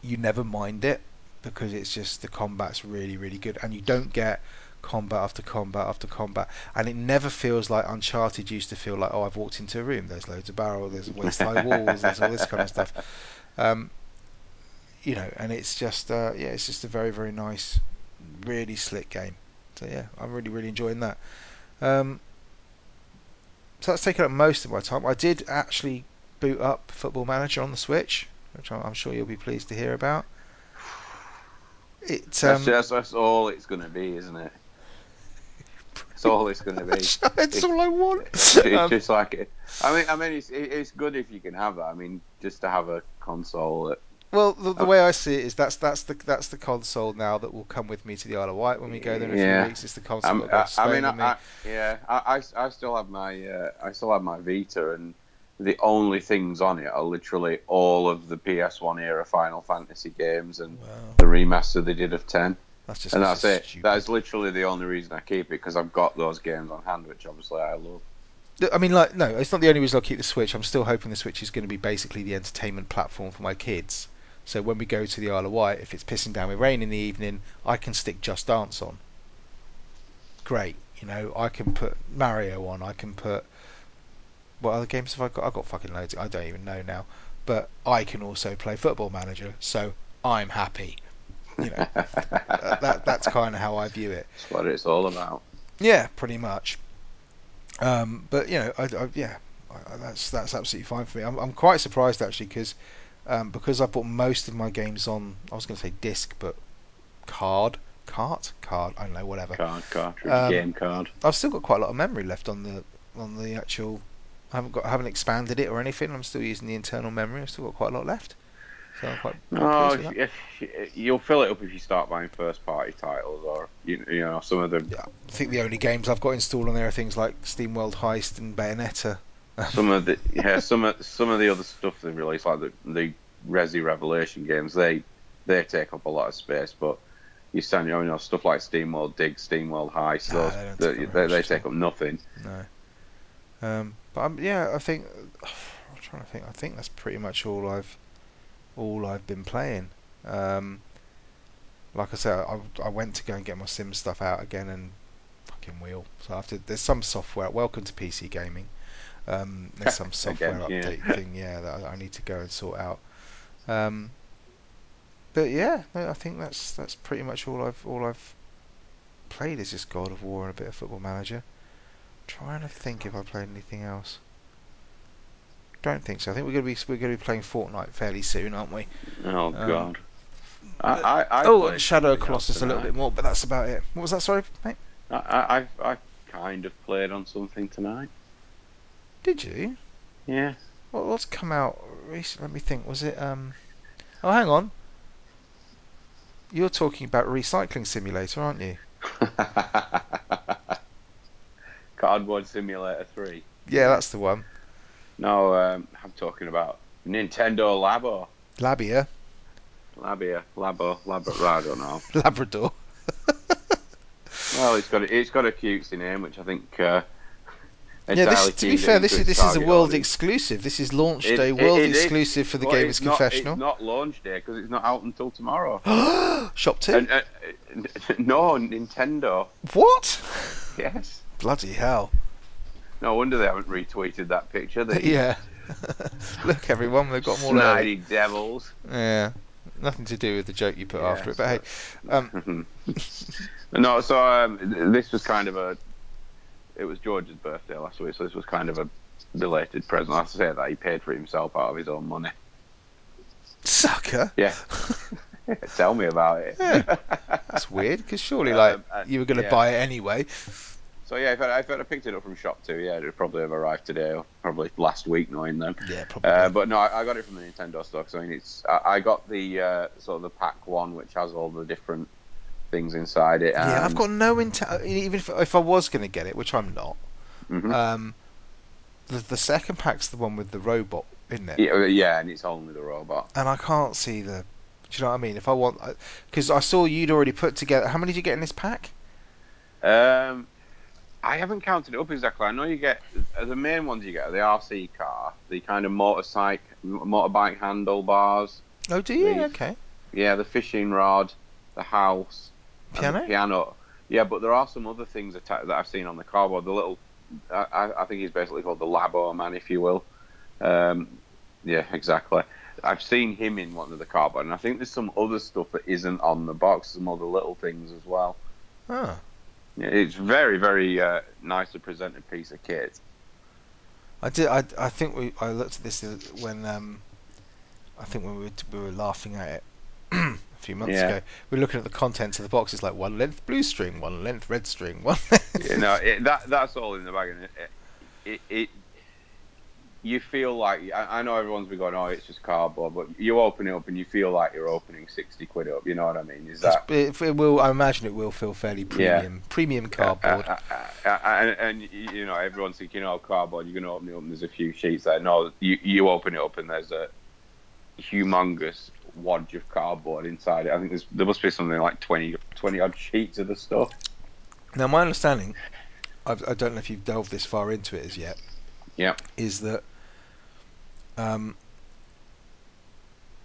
you never mind it because it's just the combat's really really good, and you don't get combat after combat after combat, and it never feels like Uncharted used to feel like. Oh, I've walked into a room. There's loads of barrel. There's *laughs* waist high walls. There's all this kind of stuff. Um, you know, and it's just uh, yeah, it's just a very very nice, really slick game. So yeah, I'm really really enjoying that. Um, so that's taken up most of my time. I did actually boot up Football Manager on the Switch, which I'm sure you'll be pleased to hear about. It um, that's, that's all it's going to be, isn't it? That's all it's going to be. *laughs* That's all I want. It's, it's just like it. I mean, I mean, it's it's good if you can have that. I mean, just to have a console that Well, the, the way I see it is that's that's the that's the console now that will come with me to the Isle of Wight when we go there in a Yeah. few weeks. It's the console that'll I, I mean, with me. I, I, yeah, I, I, still have my uh, I still have my Vita, and the only things on it are literally all of the PS1 era Final Fantasy games and wow, the remaster they did of ten, that's just and that's it. stupid. That is literally the only reason I keep it because I've got those games on hand, which obviously I love. I mean, like, no, it's not the only reason I'll keep the Switch. I'm still hoping the Switch is going to be basically the entertainment platform for my kids. So when we go to the Isle of Wight, if it's pissing down with rain in the evening, I can stick Just Dance on. Great, you know, I can put Mario on. I can put what other games have I got? I've got fucking loads. I don't even know now. But I can also play Football Manager, so I'm happy. You know, uh, that that's kind of how I view it. That's what it's all about. Yeah, pretty much. Um, but you know, I, I, yeah, I, I- that's that's absolutely fine for me. I'm, I'm quite surprised actually because um, because I bought most of my games on. I was going to say disc, but card, cart, card. I don't know, whatever. Card, cartridge, Um, game card. I've still got quite a lot of memory left on the on the actual. I haven't got, I haven't expanded it or anything. I'm still using the internal memory. I've still got quite a lot left. So quite, No, pleased if, if, you'll fill it up if you start buying first party titles or you, you know some of the Yeah, I think the only games I've got installed on there are things like SteamWorld Heist and Bayonetta. some of the *laughs* yeah some of some of the other stuff they release like the the Resi Revelation games they they take up a lot of space, but you stand you know stuff like SteamWorld Dig, SteamWorld Heist, Nah, those they they, take up they, they take up nothing. No. Um, but I'm, yeah, I think *sighs* I'm trying to think. I think that's pretty much all I've all I've been playing. Um, like I said, I, I went to go and get my Sim stuff out again and fucking wheel. So I have to. There's some software. Welcome to PC gaming. Um, there's some *laughs* software Again, yeah. update *laughs* thing, yeah, that I, I need to go and sort out. Um, but yeah, no, I think that's that's pretty much all I've all I've played is just God of War and a bit of Football Manager. trying to think if I played anything else. Don't think so. I think we're gonna be we're gonna be playing Fortnite fairly soon, aren't we? Oh Um, god. I, I, I oh, Shadow something else Colossus a little bit more, but that's about it. What was that? Sorry, mate. I, I, I've, I kind of played on something tonight. Did you? Yeah. What, what's come out recently? Let me think. Was it um? Oh, hang on. You're talking about Recycling Simulator, aren't you? *laughs* Cardboard Simulator 3. Yeah, that's the one. No, um, I'm talking about Nintendo Labo. Labia, Labia, Labo, Labo, I don't know. *laughs* Labrador. *laughs* Well, it's got a, it's got a cutesy name, which I think uh, *laughs* Yeah, this, to be fair, this is this is a world audience. exclusive. This is launch day, it- world it exclusive for the but Gamers it's not, Confessional. It's not launch day because it's not out until tomorrow. *gasps* Shopto. And, uh, no, Nintendo. what? Yes. Bloody hell! No wonder they haven't retweeted that picture. The *laughs* yeah. *laughs* Look, everyone, we've got more. early. snidey devils. Yeah. Nothing to do with the joke you put Yeah, after it, but hey, um, *laughs* no, so um, this was kind of a. It was George's birthday last week, so this was kind of a belated present. I have to say that he paid for it himself out of his own money. sucker. Yeah. Tell me about it. Yeah. That's weird because surely, Um, like, uh, you were going to yeah. buy it anyway. So yeah, if I, if I'd have picked it up from Shopto, yeah, it'd probably have arrived today or probably last week, knowing them. Yeah, probably. Uh, but no, I, I got it from the Nintendo store. 'cause I mean, it's I, I got the uh, sort of the pack one, which has all the different things inside it. yeah, I've got no intent. Even if, if I was going to get it, which I'm not, Mhm. um, the the second pack's the one with the robot, isn't it? yeah, yeah, and it's only the robot. And I can't see the. Do you know what I mean? If I want, because I saw you'd already put together. How many did you get in this pack? Um, I haven't counted it up exactly. I know you get the main ones you get are the RC car, the kind of motorcycle, motorbike handlebars, Oh, do you? These. Okay. yeah, the fishing rod, the house, Piano. the piano. Yeah, but there are some other things atta- that I've seen on the cardboard. The little, I, I- I think he's basically called the Labo man, if you will. Um, yeah, exactly. I've seen him in one of the cardboard, and I think there's some other stuff that isn't on the box, some other little things as well. Oh. Yeah, it's very, very uh, nicely presented piece of kit. I did. I, I think we. I looked at this when um, I think when we were, we were laughing at it *clears throat* a few months Yeah. ago. We are looking at the contents of the box. It's like one length blue string, one length red string, one. you know, it, that that's all in the bag, and it, it, it you feel like I, I know everyone's been going, oh, it's just cardboard, but you open it up and you feel like you're opening sixty quid up. You know what I mean? Is that it, it will. I imagine it will feel fairly Yeah. premium. Premium cardboard. Uh, uh, uh, uh, and, and you know, everyone's thinking, oh, cardboard. You're going to open it up, and there's a few sheets there. No, you you open it up, and there's a humongous wadge of cardboard inside it. I think there's there must be something like 20, 20 odd sheets of the stuff. Now, my understanding, I've, I don't know if you've delved this far into it as yet. Yeah. Is that um,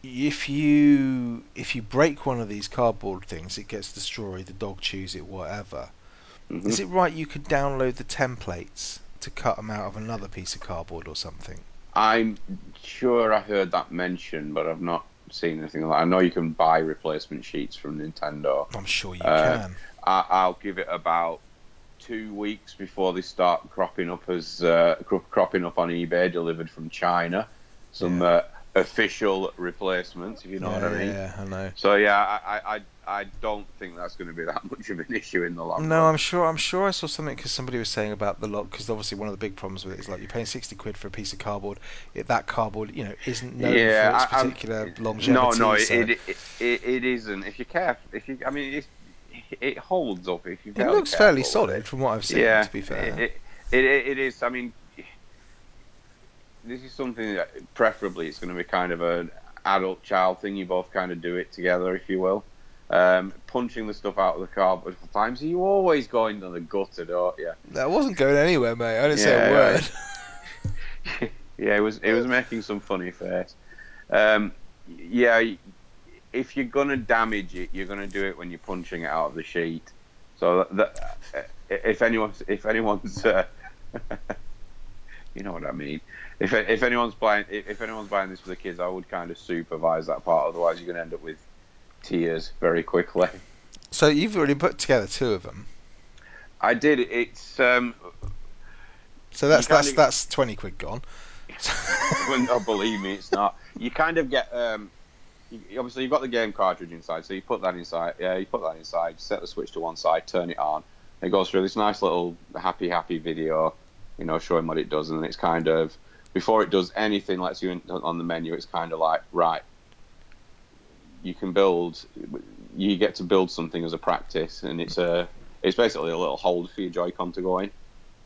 if you if you break one of these cardboard things, it gets destroyed. The dog chews it, whatever. Mhm. Is it right you could download the templates to cut them out of another piece of cardboard or something? I'm sure I heard that mentioned, but I've not seen anything like that. I know you can buy replacement sheets from Nintendo. I'm sure you Uh, can. I, I'll give it about two weeks before they start cropping up as uh, cro- cropping up on eBay, delivered from China. Some Yeah. uh, official replacements, if you know yeah, what I mean. yeah, I know. So yeah, I, I, I, I don't think that's going to be that *laughs* much of an issue in the long No, run. I'm sure. I'm sure I saw something because somebody was saying about the lock. Because obviously, one of the big problems with it is like you're paying sixty quid for a piece of cardboard. It, that cardboard, you know, isn't known Yeah, for its I, particular No, longevity. no, it, so it, it, it isn't. If you're careful, if you, I mean, it's, it holds up if you're it looks fairly solid from what I've seen. Yeah, To be it, fair, it, it, it is. I mean, this is something that preferably it's going to be kind of an adult child thing. You both kind of do it together, if you will. Um, punching the stuff out of the cardboard times. You always go into the gutter, don't you? that wasn't going anywhere, mate. I didn't say a Yeah, word. yeah, *laughs* it was. It was making some funny face. Um, yeah, if you're gonna damage it, you're gonna do it when you're punching it out of the sheet. So that, that if anyone's if anyone's uh, *laughs* you know what I mean. If if anyone's buying if anyone's buying this for the kids, I would kind of supervise that part. Otherwise, you're gonna end up with tears very quickly. So you've already put together two of them. I did. It's um. So that's You kinda that's that's twenty quid gone. *laughs* oh, believe me, it's not. You kind of get um. You, obviously, you've got the game cartridge inside, so you put that inside. Yeah, you put that inside. Set the switch to one side, turn it on. It goes through this nice little happy, happy video, you know, showing what it does, and it's kind of before it does anything, lets you in, on the menu. It's kind of like right, you can build. You get to build something as a practice, and it's a. It's basically a little hold for your Joy-Con to go in.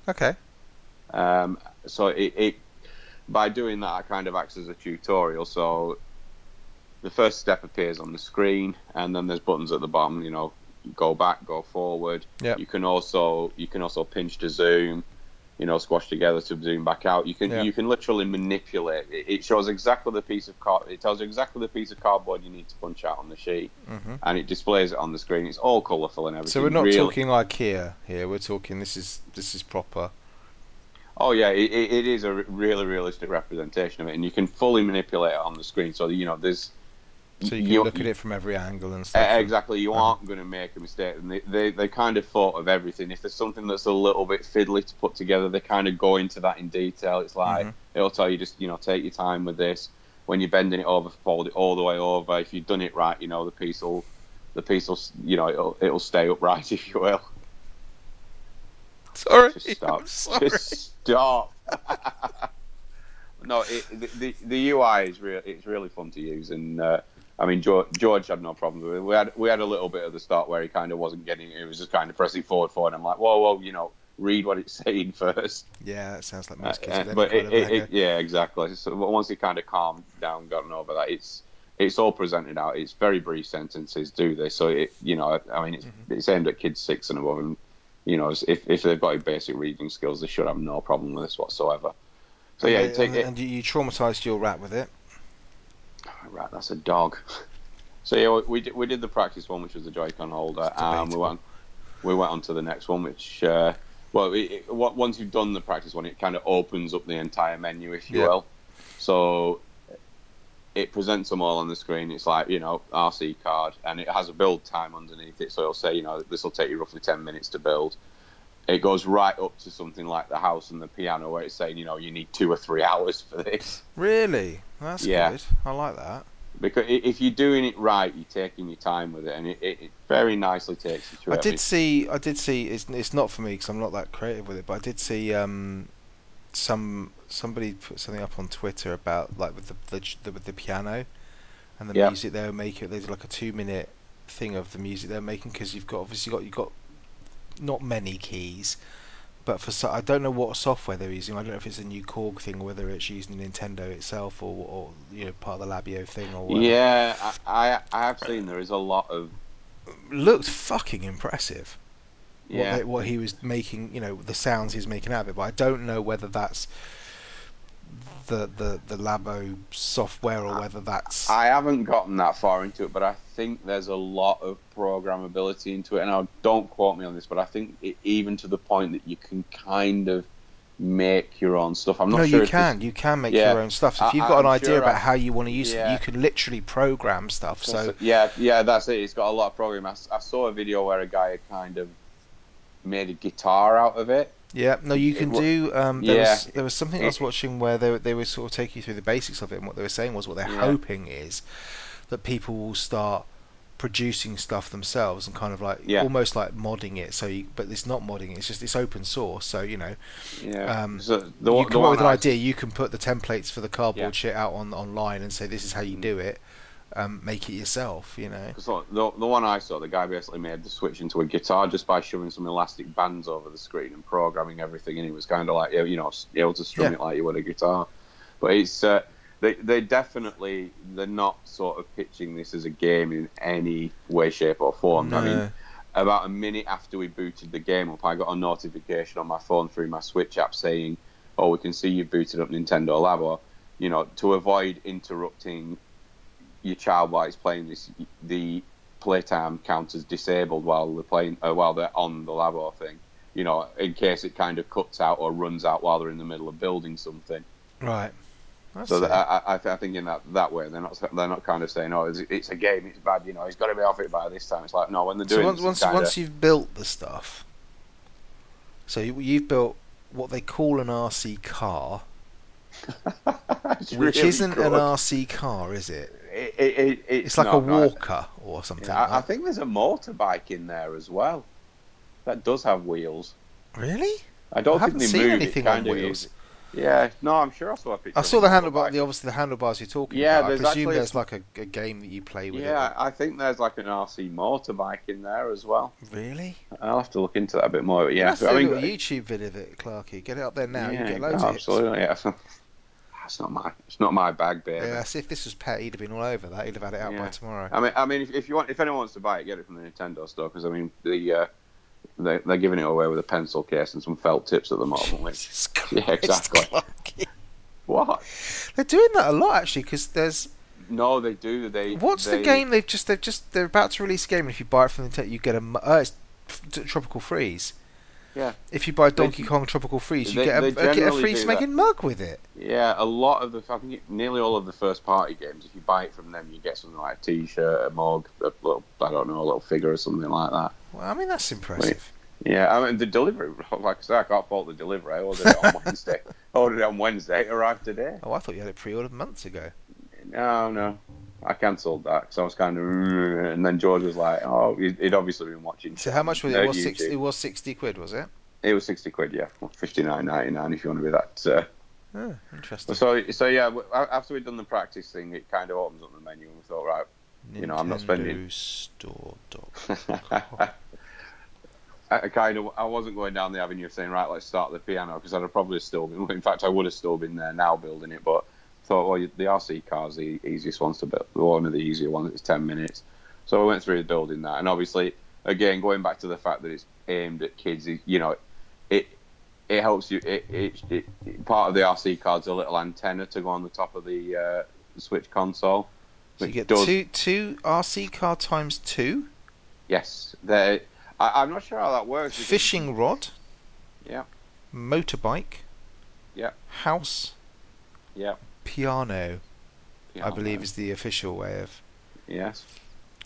okay. Um, so it, it by doing that, it kind of acts as a tutorial. So the first step appears on the screen, and then there's buttons at the bottom. You know, go back, go forward. Yep. You can also you can also pinch to zoom. You know, squash together to zoom back out. You can Yep. you can literally manipulate. It, it shows exactly the piece of card. It tells you exactly the piece of cardboard you need to punch out on the sheet, hmm and it displays it on the screen. It's all colourful and everything. So we're not Really- talking IKEA here. Here, we're talking this is this is proper. Oh yeah, it, it it is a really realistic representation of it, and you can fully manipulate it on the screen. So you know, there's So you can you- look at it from every angle and stuff. exactly, you Uh-huh. aren't going to make a mistake, and they, they they kind of thought of everything. If there's something that's a little bit fiddly to put together, they kind of go into that in detail. It's like Mhm. it'll tell you just you know take your time with this. When you're bending it over, fold it all the way over. If you've done it right, you know the piece will the piece will you know it'll it'll stay upright *laughs* if you will. Sorry, Just stop. Sorry. Just stop. *laughs* no, it, the, the the UI is real. It's really fun to use, and uh, I mean George, George had no problems with it. We had we had a little bit at the start where he kind of wasn't getting it. He was just kind of pressing forward forward. I'm like, whoa, whoa, you know, read what it's saying *laughs* first. Yeah, it sounds like Uh, most kids. uh, but it, it, it, yeah, exactly. So once he kind of calmed down, gotten over that, it's it's all presented out. It's very brief sentences. Do this, so it you know, I mean, it's, Mm-hmm. it's aimed at kids six and above, and you know, if if they've got basic reading skills, they should have no problem with this whatsoever. So yeah, they- take, and, it, and you, you traumatized your rat with it. Right, that's a dog. So yeah, we- we did, we did the practice one, which was the Joy-Con holder, and we went we went on to the next one, which uh, well, it, it, once you've done the practice one, it kind of opens up the entire menu, if you Yeah. will. So it presents them all on the screen. It's like you know RC card, and it has a build time underneath it. So it'll say you know this will take you roughly ten minutes to build. It goes right up to something like the house and the piano, where it's saying you know you need two or three *laughs* hours for this. Really? That's Yeah. good. I like that. Because if you're doing it right, you're taking your time with it, and it, it, it very nicely takes you through. I did see. I did see. It's, it's not for me because I'm not that creative with it. But I did see um, some somebody put something up on Twitter about like with the, the, the with the piano and the Yeah. music they were making. There's like a two minute thing of the music they're making because you've got obviously got you've got not many keys. But for so, I don't know what software they're using. I don't know if it's a new Korg thing or whether it's using Nintendo itself or, or you know part of the Labo thing or whatever. Yeah, I, I I have seen there is a lot of Looked fucking impressive. what, yeah. they, what he was making, you know, the sounds he's making out of it. But I don't know whether that's the the the Labo software or whether that's I haven't gotten that far into it, but I think there's a lot of programmability into it. And I don't quote me on this, but I think it, even to the point that you can kind of make your own stuff. I'm not no, sure you if this- can. You can make Yeah. your own stuff. So if you've got an I'm idea sure about I've- how you want to use it, you can literally program stuff. So yeah, yeah, that's it. It's got a lot of programming. I saw a video where a guy had kind of made a guitar out of it. Yeah, no, you can do. Um, there yeah, was there was something I was watching where they they were sort of taking you through the basics of it, and what they were saying was what they're yeah, hoping is that people will start producing stuff themselves and kind of like yeah, almost like modding it. So, you, but it's not modding; it's just it's open source. So you know, yeah. um, So the you come up with an idea, you can put the templates for the yeah. cardboard shit out on online and say this is how you Mm. do it. Um, make it yourself. You know. Because the, the one I saw, the guy basically made the switch into a guitar just by shoving some elastic bands over the screen and programming everything, and it was kind of like you know able to strum Yeah. it like you would a guitar. But it's uh, they they definitely they're not sort of pitching this as a game in any way, shape, or form. I mean, about a minute after we booted the game up, I got a notification on my phone through my Switch app saying, "Oh, we can see you booted up Nintendo Lab." Or, you know, to avoid interrupting your child while he's playing this, the playtime counters disabled while they're playing, uh, while they're on the Labo thing. You know, in case it kind of cuts out or runs out while they're in the middle of building something. Right. I So that, I, I, I think in that that way, they're not they're not kind of saying, "Oh, it's, it's a game, it's bad." You know, he's got to be off it by this time. It's like, no, when they're So doing once once it's kind once you've built the stuff, so you, you've built what they call an RC car, *laughs* which really isn't good. an RC car, is it? It, it, it, it's, It's like not, a no, I- walker or something. Yeah, I, I think there's a motorbike in there as well. That does have wheels. Really? I don't I haven't they seen move. anything on wheels. is. Yeah, no, I'm sure I saw a picture. I saw a the handlebar. The obviously the handlebars you're talking Yeah, about. I presume actually a there's like a, a game that you play with Yeah, I think there's like an RC motorbike in there as well. Really? I'll have to look into that a bit more. But yeah, do mean, little YouTube video of it, Clarky. Get it up there now. yeah, you get loads no, of hits. absolutely. Yeah, *laughs* it's not my, it's not my bag, baby. Yeah, see if this was Pet, he'd have been all over that. He'd have had it out by tomorrow. I mean, I mean, if, if you want, if anyone wants to buy it, get it from the Nintendo store because I mean, the uh, they, they're giving it away with a pencil case and some felt tips at the moment. Which *laughs* Yeah, exactly. Clarky. what? They're doing that a lot actually, because there's No, they do. They what's they, the game they've just they've just they're about to release a game. And if you buy it from the Nintendo, you get a uh, it's Tropical Freeze. Yeah. If you buy They- Donkey Kong Tropical Freeze, you they- get a, they a- get a free do smacking mug with it. Yeah, a lot of the I think nearly all of the first party games. If you buy it from them, you get something like a T-shirt, a mug, a little I don't know, a little figure or something like that. Well, I mean that's impressive. Yeah, I mean the delivery. *laughs* Like I said, I can't fault the delivery. I ordered it on *laughs* Wednesday. I ordered it on Wednesday. It arrived today. Oh, I thought you had it pre-ordered months ago. No, no, I cancelled that because I was kind of. And then George was like, "Oh, he'd obviously been watching." So how much was it? It was six. It was sixty quid, was it? It was sixty quid. Yeah, fifty nine ninety nine if you want to be that. Uh, Oh, interesting. So, so yeah, after we'd done the practice thing, it kind of opens up the menu, and we thought, right, you know, I'm not spending- Store dot. *laughs* I kind of, I wasn't going down the avenue of saying, right, let's start the piano because I'd have probably still been. In fact, I would have still been there now building it, but thought, well, the RC car's the easiest ones to build, one of the easier ones. It's ten minutes, so I went through building that, and obviously, again, going back to the fact that it's aimed at kids, you know, it it helps you. It, it, it part of the RC card's a little antenna to go on the top of the uh, Switch console. So you get does- two two RC car times two Yes, they. I, I'm not sure how that works. because- fishing rod, Yeah, motorbike, yeah, house, yeah. Piano. I believe is the official way of. Yes.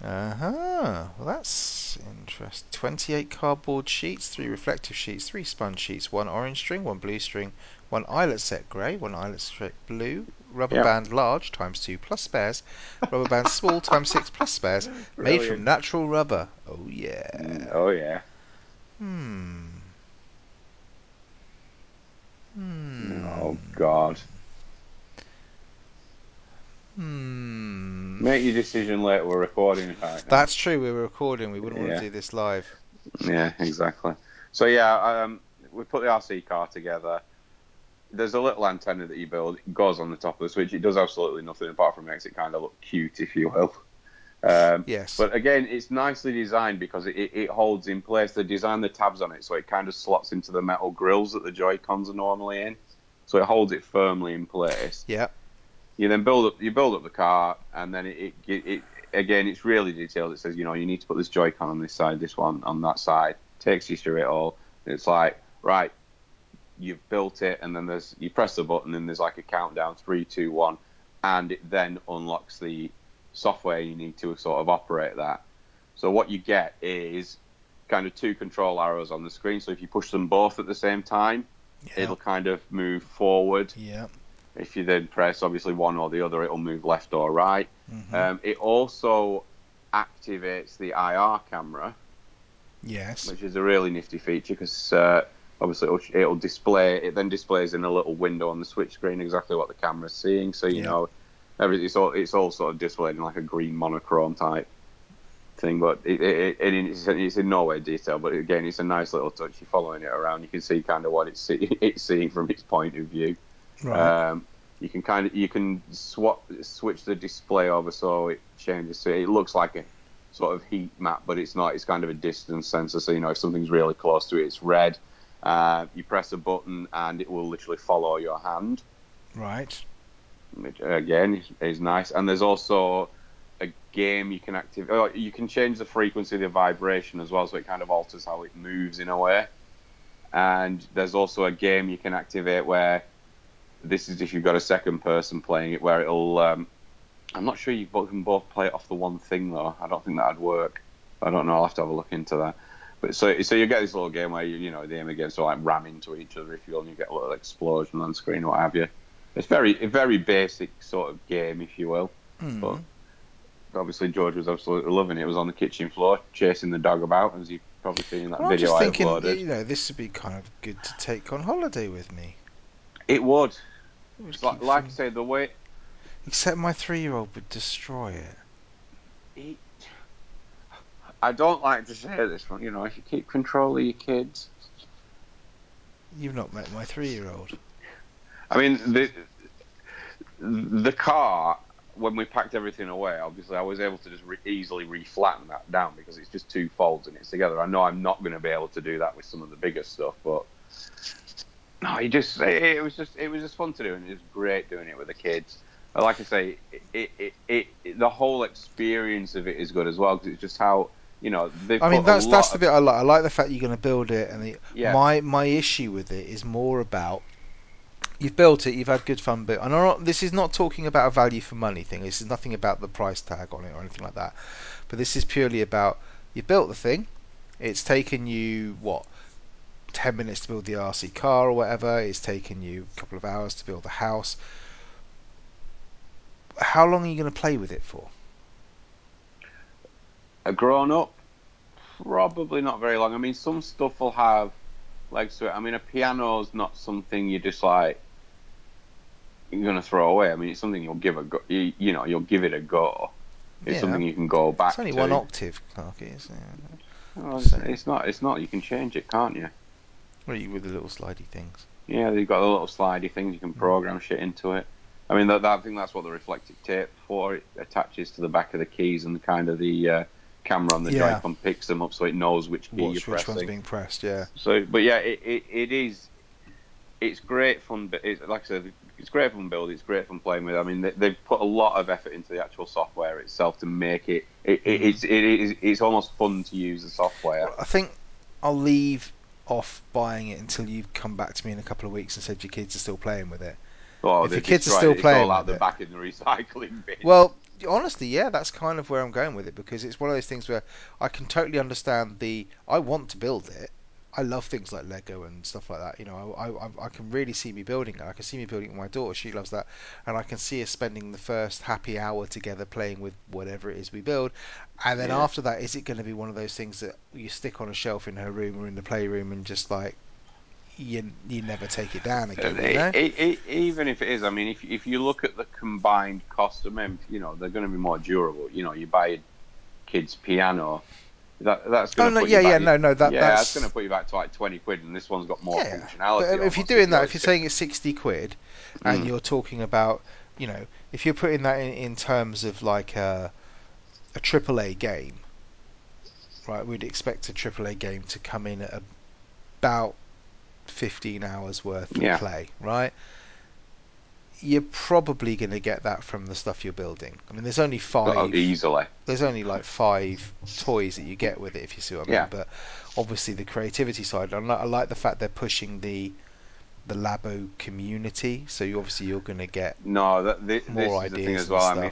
Uh huh. Well, that's interesting. Twenty-eight cardboard sheets, three reflective sheets, three sponge sheets, one orange string, one blue string, one eyelet set grey, one eyelet set blue, rubber Yep. band large times two plus spares, rubber band small times six plus spares, made from natural rubber. Oh yeah. Mm, Oh yeah. Hmm. Hmm. Oh God. Hmm. Make your decision later. We're recording. That's true. We were recording. We wouldn't want to do this live. Yeah, exactly. So yeah, um, we put the RC car together. There's a little antenna that you build. It goes on the top of the switch. It does absolutely nothing apart from makes it kind of look cute, if you will. Um, Yes. But again, it's nicely designed because it, it, it holds in place. They design the tabs on it so it kind of slots into the metal grills that the Joy Cons are normally in. So it holds it firmly in place. yeah. You then build up you build up the car, and then it, it, it again it's really detailed. It says you know you need to put this Joy-Con on this side, this one on that side. Takes you through it all. It's like right, you've built it, and then there's you press the button, and there's like a countdown three, two, one, and it then unlocks the software you need to sort of operate that. So what you get is kind of two control arrows on the screen. So if you push them both at the same time, Yeah. it'll kind of move forward. Yeah. If you then press obviously one or the other, it'll move left or right. mhm. Um, it also activates the IR camera, yes. which is a really nifty feature because uh, obviously it'll, it'll display. It then displays in a little window on the switch screen exactly what the camera's seeing. So you Yeah. know, every, it's all it's all sort of displayed in like a green monochrome type thing. But it, it, it, it's, it's in no way detail. But again, it's a nice little touch. You're following it around. You can see kind of what it's see, *laughs* it's seeing from its point of view. Right. Um, you can kind of you can swap switch the display over so it changes. So it looks like a sort of heat map, but it's not. It's kind of a distance sensor. So you know if something's really close to it, it's red. Uh, you press a button and it will literally follow your hand. right. Which again is, nice. And there's also a game you can activate. Oh, you can change the frequency of the vibration as well, so it kind of alters how it moves in a way. And there's also a game you can activate where this is if you've got a second person playing it, where it'll. Um, I'm not sure you both can both play it off the one thing though. I don't think that'd work. I don't know. I'll have to have a look into that. But so so you get this little game where you you know the aim against or like ram into each other if you will, and you get a little explosion on screen what have you. It's very a very basic sort of game if you will. Mm. But obviously George was absolutely loving it. It was on the kitchen floor chasing the dog about as you probably seen in that Well, I'm video just I thinking, uploaded. you know, this would be kind of good to take on holiday with me. It would. It like, like I say, the way Except my three-year-old would destroy it. it, I don't like to say this one, you know, if you keep control of your kids. You've not met my three-year-old. I mean, the the car when we packed everything away, obviously I was able to just re- easily reflatten that down because it's just two folds and it's together. I know I'm not going to be able to do that with some of the bigger stuff, but no, it just it, it was just it was just fun to do and it was great doing it with the kids. But Like I say, it, it, it, the whole experience of it is good as well because it's just how you know. I mean, that's that's the bit I like. I like the fact you're going to build it, and the, Yeah. my my issue with it is more about you've built it, you've had good fun, but and not, this is not talking about a value for money thing. This is nothing about the price tag on it or anything like that. But this is purely about you built the thing. It's taken you what ten minutes to build the RC car or whatever. It's taken you a couple of hours to build the house. How long are you going to play with it for? a grown up, probably not very long. I mean, some stuff will have legs to it. I mean, a piano's not something you just like you're gonna throw away. I mean, it's something you'll give a go. You, you know, you'll give it a go. It's Yeah. something you can go back It's only to. one octave, Clark. Yeah. Well, it's, it's not. It's not. You can change it, can't you? What are you with the little slidey things? Yeah, they've got the little slidey things. You can Mm. program shit into it. I mean, that, that I think that's what the reflective tape for. It attaches to the back of the keys and kind of the uh, camera on the Yeah. Joy-Con picks them up so it knows which key Watch you're which pressing. one's being pressed. Yeah. So, but yeah, it, it, it is. It's great fun. But it's, like I said, it's great fun building. It's great fun playing with. I mean, they, they've put a lot of effort into the actual software itself to make it. it, it Mhm. it's it is it's almost fun to use the software. I think I'll leave off buying it until you've come back to me in a couple of weeks and said your kids are still playing with it. Oh, If your kids are still it. Playing all out the back in the recycling bin. Well, honestly, yeah, that's kind of where I'm going with it because it's one of those things where I can totally understand the. I want to build it. I love things like Lego and stuff like that. You know, I, I, I can really see me building it. I can see me building it with my daughter. She loves that, and I can see us spending the first happy hour together playing with whatever it is we build. And then Yeah. after that, is it going to be one of those things that you stick on a shelf in her room or in the playroom and just like you you never take it down again? You know? E- e- even if it is, I mean, if if you look at the combined cost of them, you know, they're going to be more durable. You know, you buy a kid's piano, that that's Oh going to no, yeah, yeah, no, no, that yeah, that's that's going to put you back to like twenty quid, and this one's got more Yeah, functionality. But if you're doing that, if you're saying it's sixty quid, and Mm. you're talking about, you know, if you're putting that in, in terms of like a a triple A game, right? We'd expect a triple A game to come in at about fifteen hours worth of Yeah. play, right? You're probably going to get that from the stuff you're building. I mean, there's only oh, five. easily. There's only like five toys that you get with it, if you see what I mean. Yeah. But obviously, the creativity side. I like, I like the fact they're pushing the the Labo community. So you obviously you're going to get No, that, thi- More this is the thing ideas as well. I mean,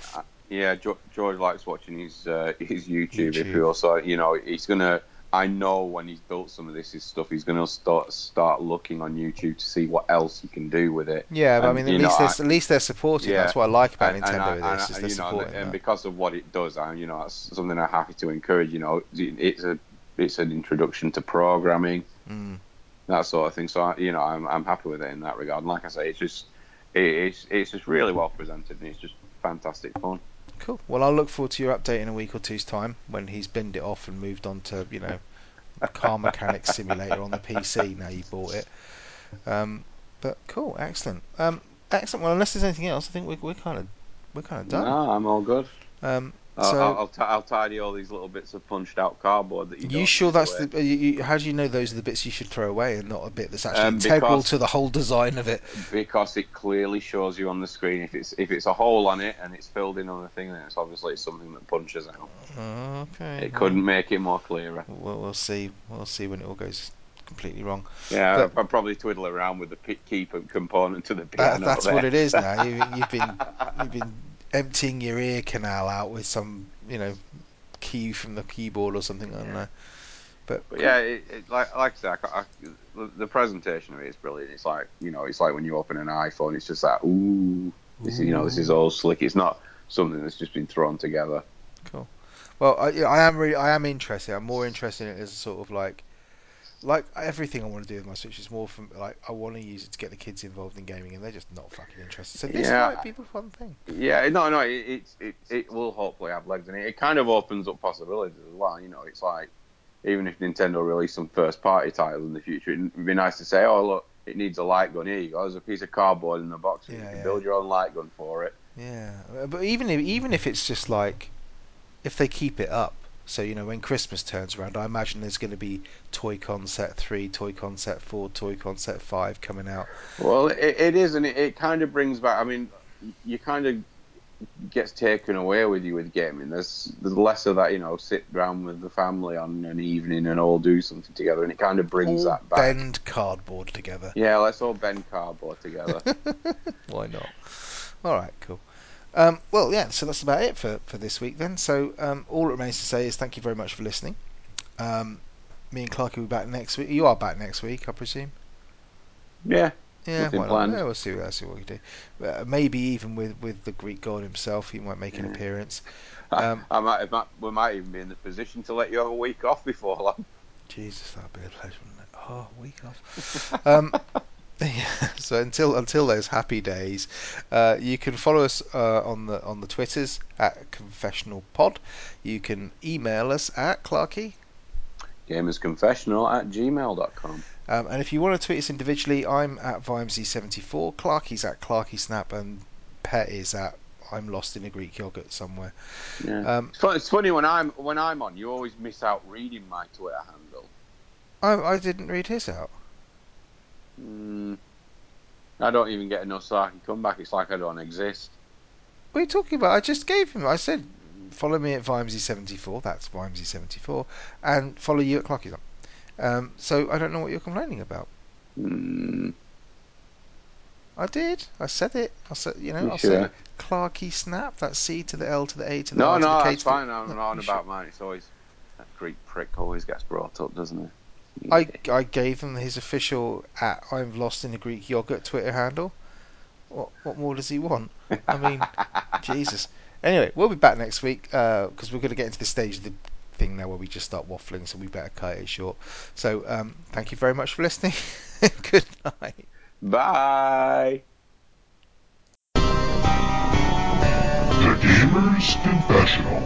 yeah, George, George likes watching his uh, his YouTube, if YouTube. you will. So you know, he's going to I know when he's built some of this his stuff, he's going to start start looking on YouTube to see what else he can do with it. Yeah, but I mean, at know, least I- they're, at least they're supporting. Yeah. That's what I like about and, Nintendo and, I, and, this. Is they're you know, supporting and because of what it does, I, you know, that's something I'm happy to encourage. You know, it's a it's an introduction to programming, Mm. that sort of thing. So I- you know, I'm I'm happy with it in that regard. And like I say, it's just it, it's it's just really well presented and it's just fantastic fun. Cool. Well, I'll look forward to your update in a week or two's time when he's binned it off and moved on to you know Car Mechanics Simulator on the PC. Now you bought it. Um, but cool, excellent. Um, excellent. Well, unless there's anything else, I think we're we're kind of we're kind of done. No, I'm all good. Um, so I'll, I'll, t- I'll tidy all these little bits of punched out cardboard that you. you sure that's away. the? You, you, how do you know those are the bits you should throw away and not a bit that's actually Um, integral to the whole design of it? because it clearly shows you on the screen if it's if it's a hole on it and it's filled in on the thing, then it's obviously something that punches out. Okay. It couldn't make it more clearer. Well, we'll see. We'll see when it all goes completely wrong. Yeah, But- I'll probably twiddle around with the key component to the That, piano. that's there. what it is now. *laughs* You, you've been you've been emptying your ear canal out with some you know key from the keyboard or something. I don't Yeah. know. But, But yeah, it, it, like like I said, I, I, the, the presentation of it is brilliant. It's like you know, it's like when you open an iPhone, it's just like ooh, this is you know, this is all slick. It's not something that's just been thrown together. Cool. Well, I, I am really, I am interested. I'm more interested in it as a sort of like, like everything I want to do with my Switch is more from like I want to use it to get the kids involved in gaming, and they're just not fucking interested. So this Yeah. might be the fun thing. Yeah, no, no, it it, it it will hopefully have legs in it. It kind of opens up possibilities as well. You know, it's like even if Nintendo release some first party titles in the future, it'd be nice to say, oh look, it needs a light gun. Here you go. There's a piece of cardboard in the box. and Yeah, you can yeah. build your own light gun for it. Yeah, but even if, even if it's just like, if they keep it up, so you know when Christmas turns around, I imagine there's going to be Toy Concept three, Toy Concept four, Toy Concept five coming out. Well, it, it is, and it, it kind of brings back. I mean, you kind of gets taken away with you with gaming. There's there's less of that, you know, sit down with the family on an evening and all do something together, and it kind of brings All that back. bend cardboard together. Yeah, let's all bend cardboard together. *laughs* Why not? All right, cool. Um, well, yeah, so that's about it for, for this week then. So um, all it remains to say is thank you very much for listening. Um, me and Clark will be back next week. You are back next week, I presume. yeah, Yeah, why not? Yeah, we'll see. We'll see what we do. Uh, maybe even with, with the Greek god himself, he might make an appearance. *laughs* I, Um, I might, I might, we might even be in the position to let you have a week off before long. Jesus, that'd be a pleasure, wouldn't it? Oh, a week off. *laughs* um, yeah, *laughs* so until until those happy days, uh, you can follow us uh, on the on the Twitters at Confessional Pod. You can email us at Clarky. Gamersconfessional at gmail.com. Um, and if you want to tweet us individually, I'm at Vimesy74, Clarky's at Clarky Snap, and Pet is at I'm lost in a Greek yogurt somewhere. Yeah. Um, it's funny when I'm when I'm on, you always miss out reading my Twitter handle. I, I didn't read his out. Mm, I don't even get a Nosaki comeback. It's like I don't exist. What are you talking about? I just gave him. I said, follow me at Vimesy74. That's Vimesy74, and follow you at Clarky's. Um, so I don't know what you're complaining about. Mm, I did. I said it. I said, you know, You I'll sure? say Clarky Snap. That's C to the L to the A to the no, R to no, the K that's to the- fine. I'm No, not on about sure? mine. It's always that Greek prick always gets brought up, doesn't it? I, I gave him his official at I'm lost in a Greek yogurt Twitter handle. What what more does he want? I mean, *laughs* Jesus. Anyway, we'll be back next week because we're going to get into the stage of the thing now where we just start waffling, so we better cut it short. So um, thank you very much for listening. *laughs* Good night. Bye. The Gamer's Confessional.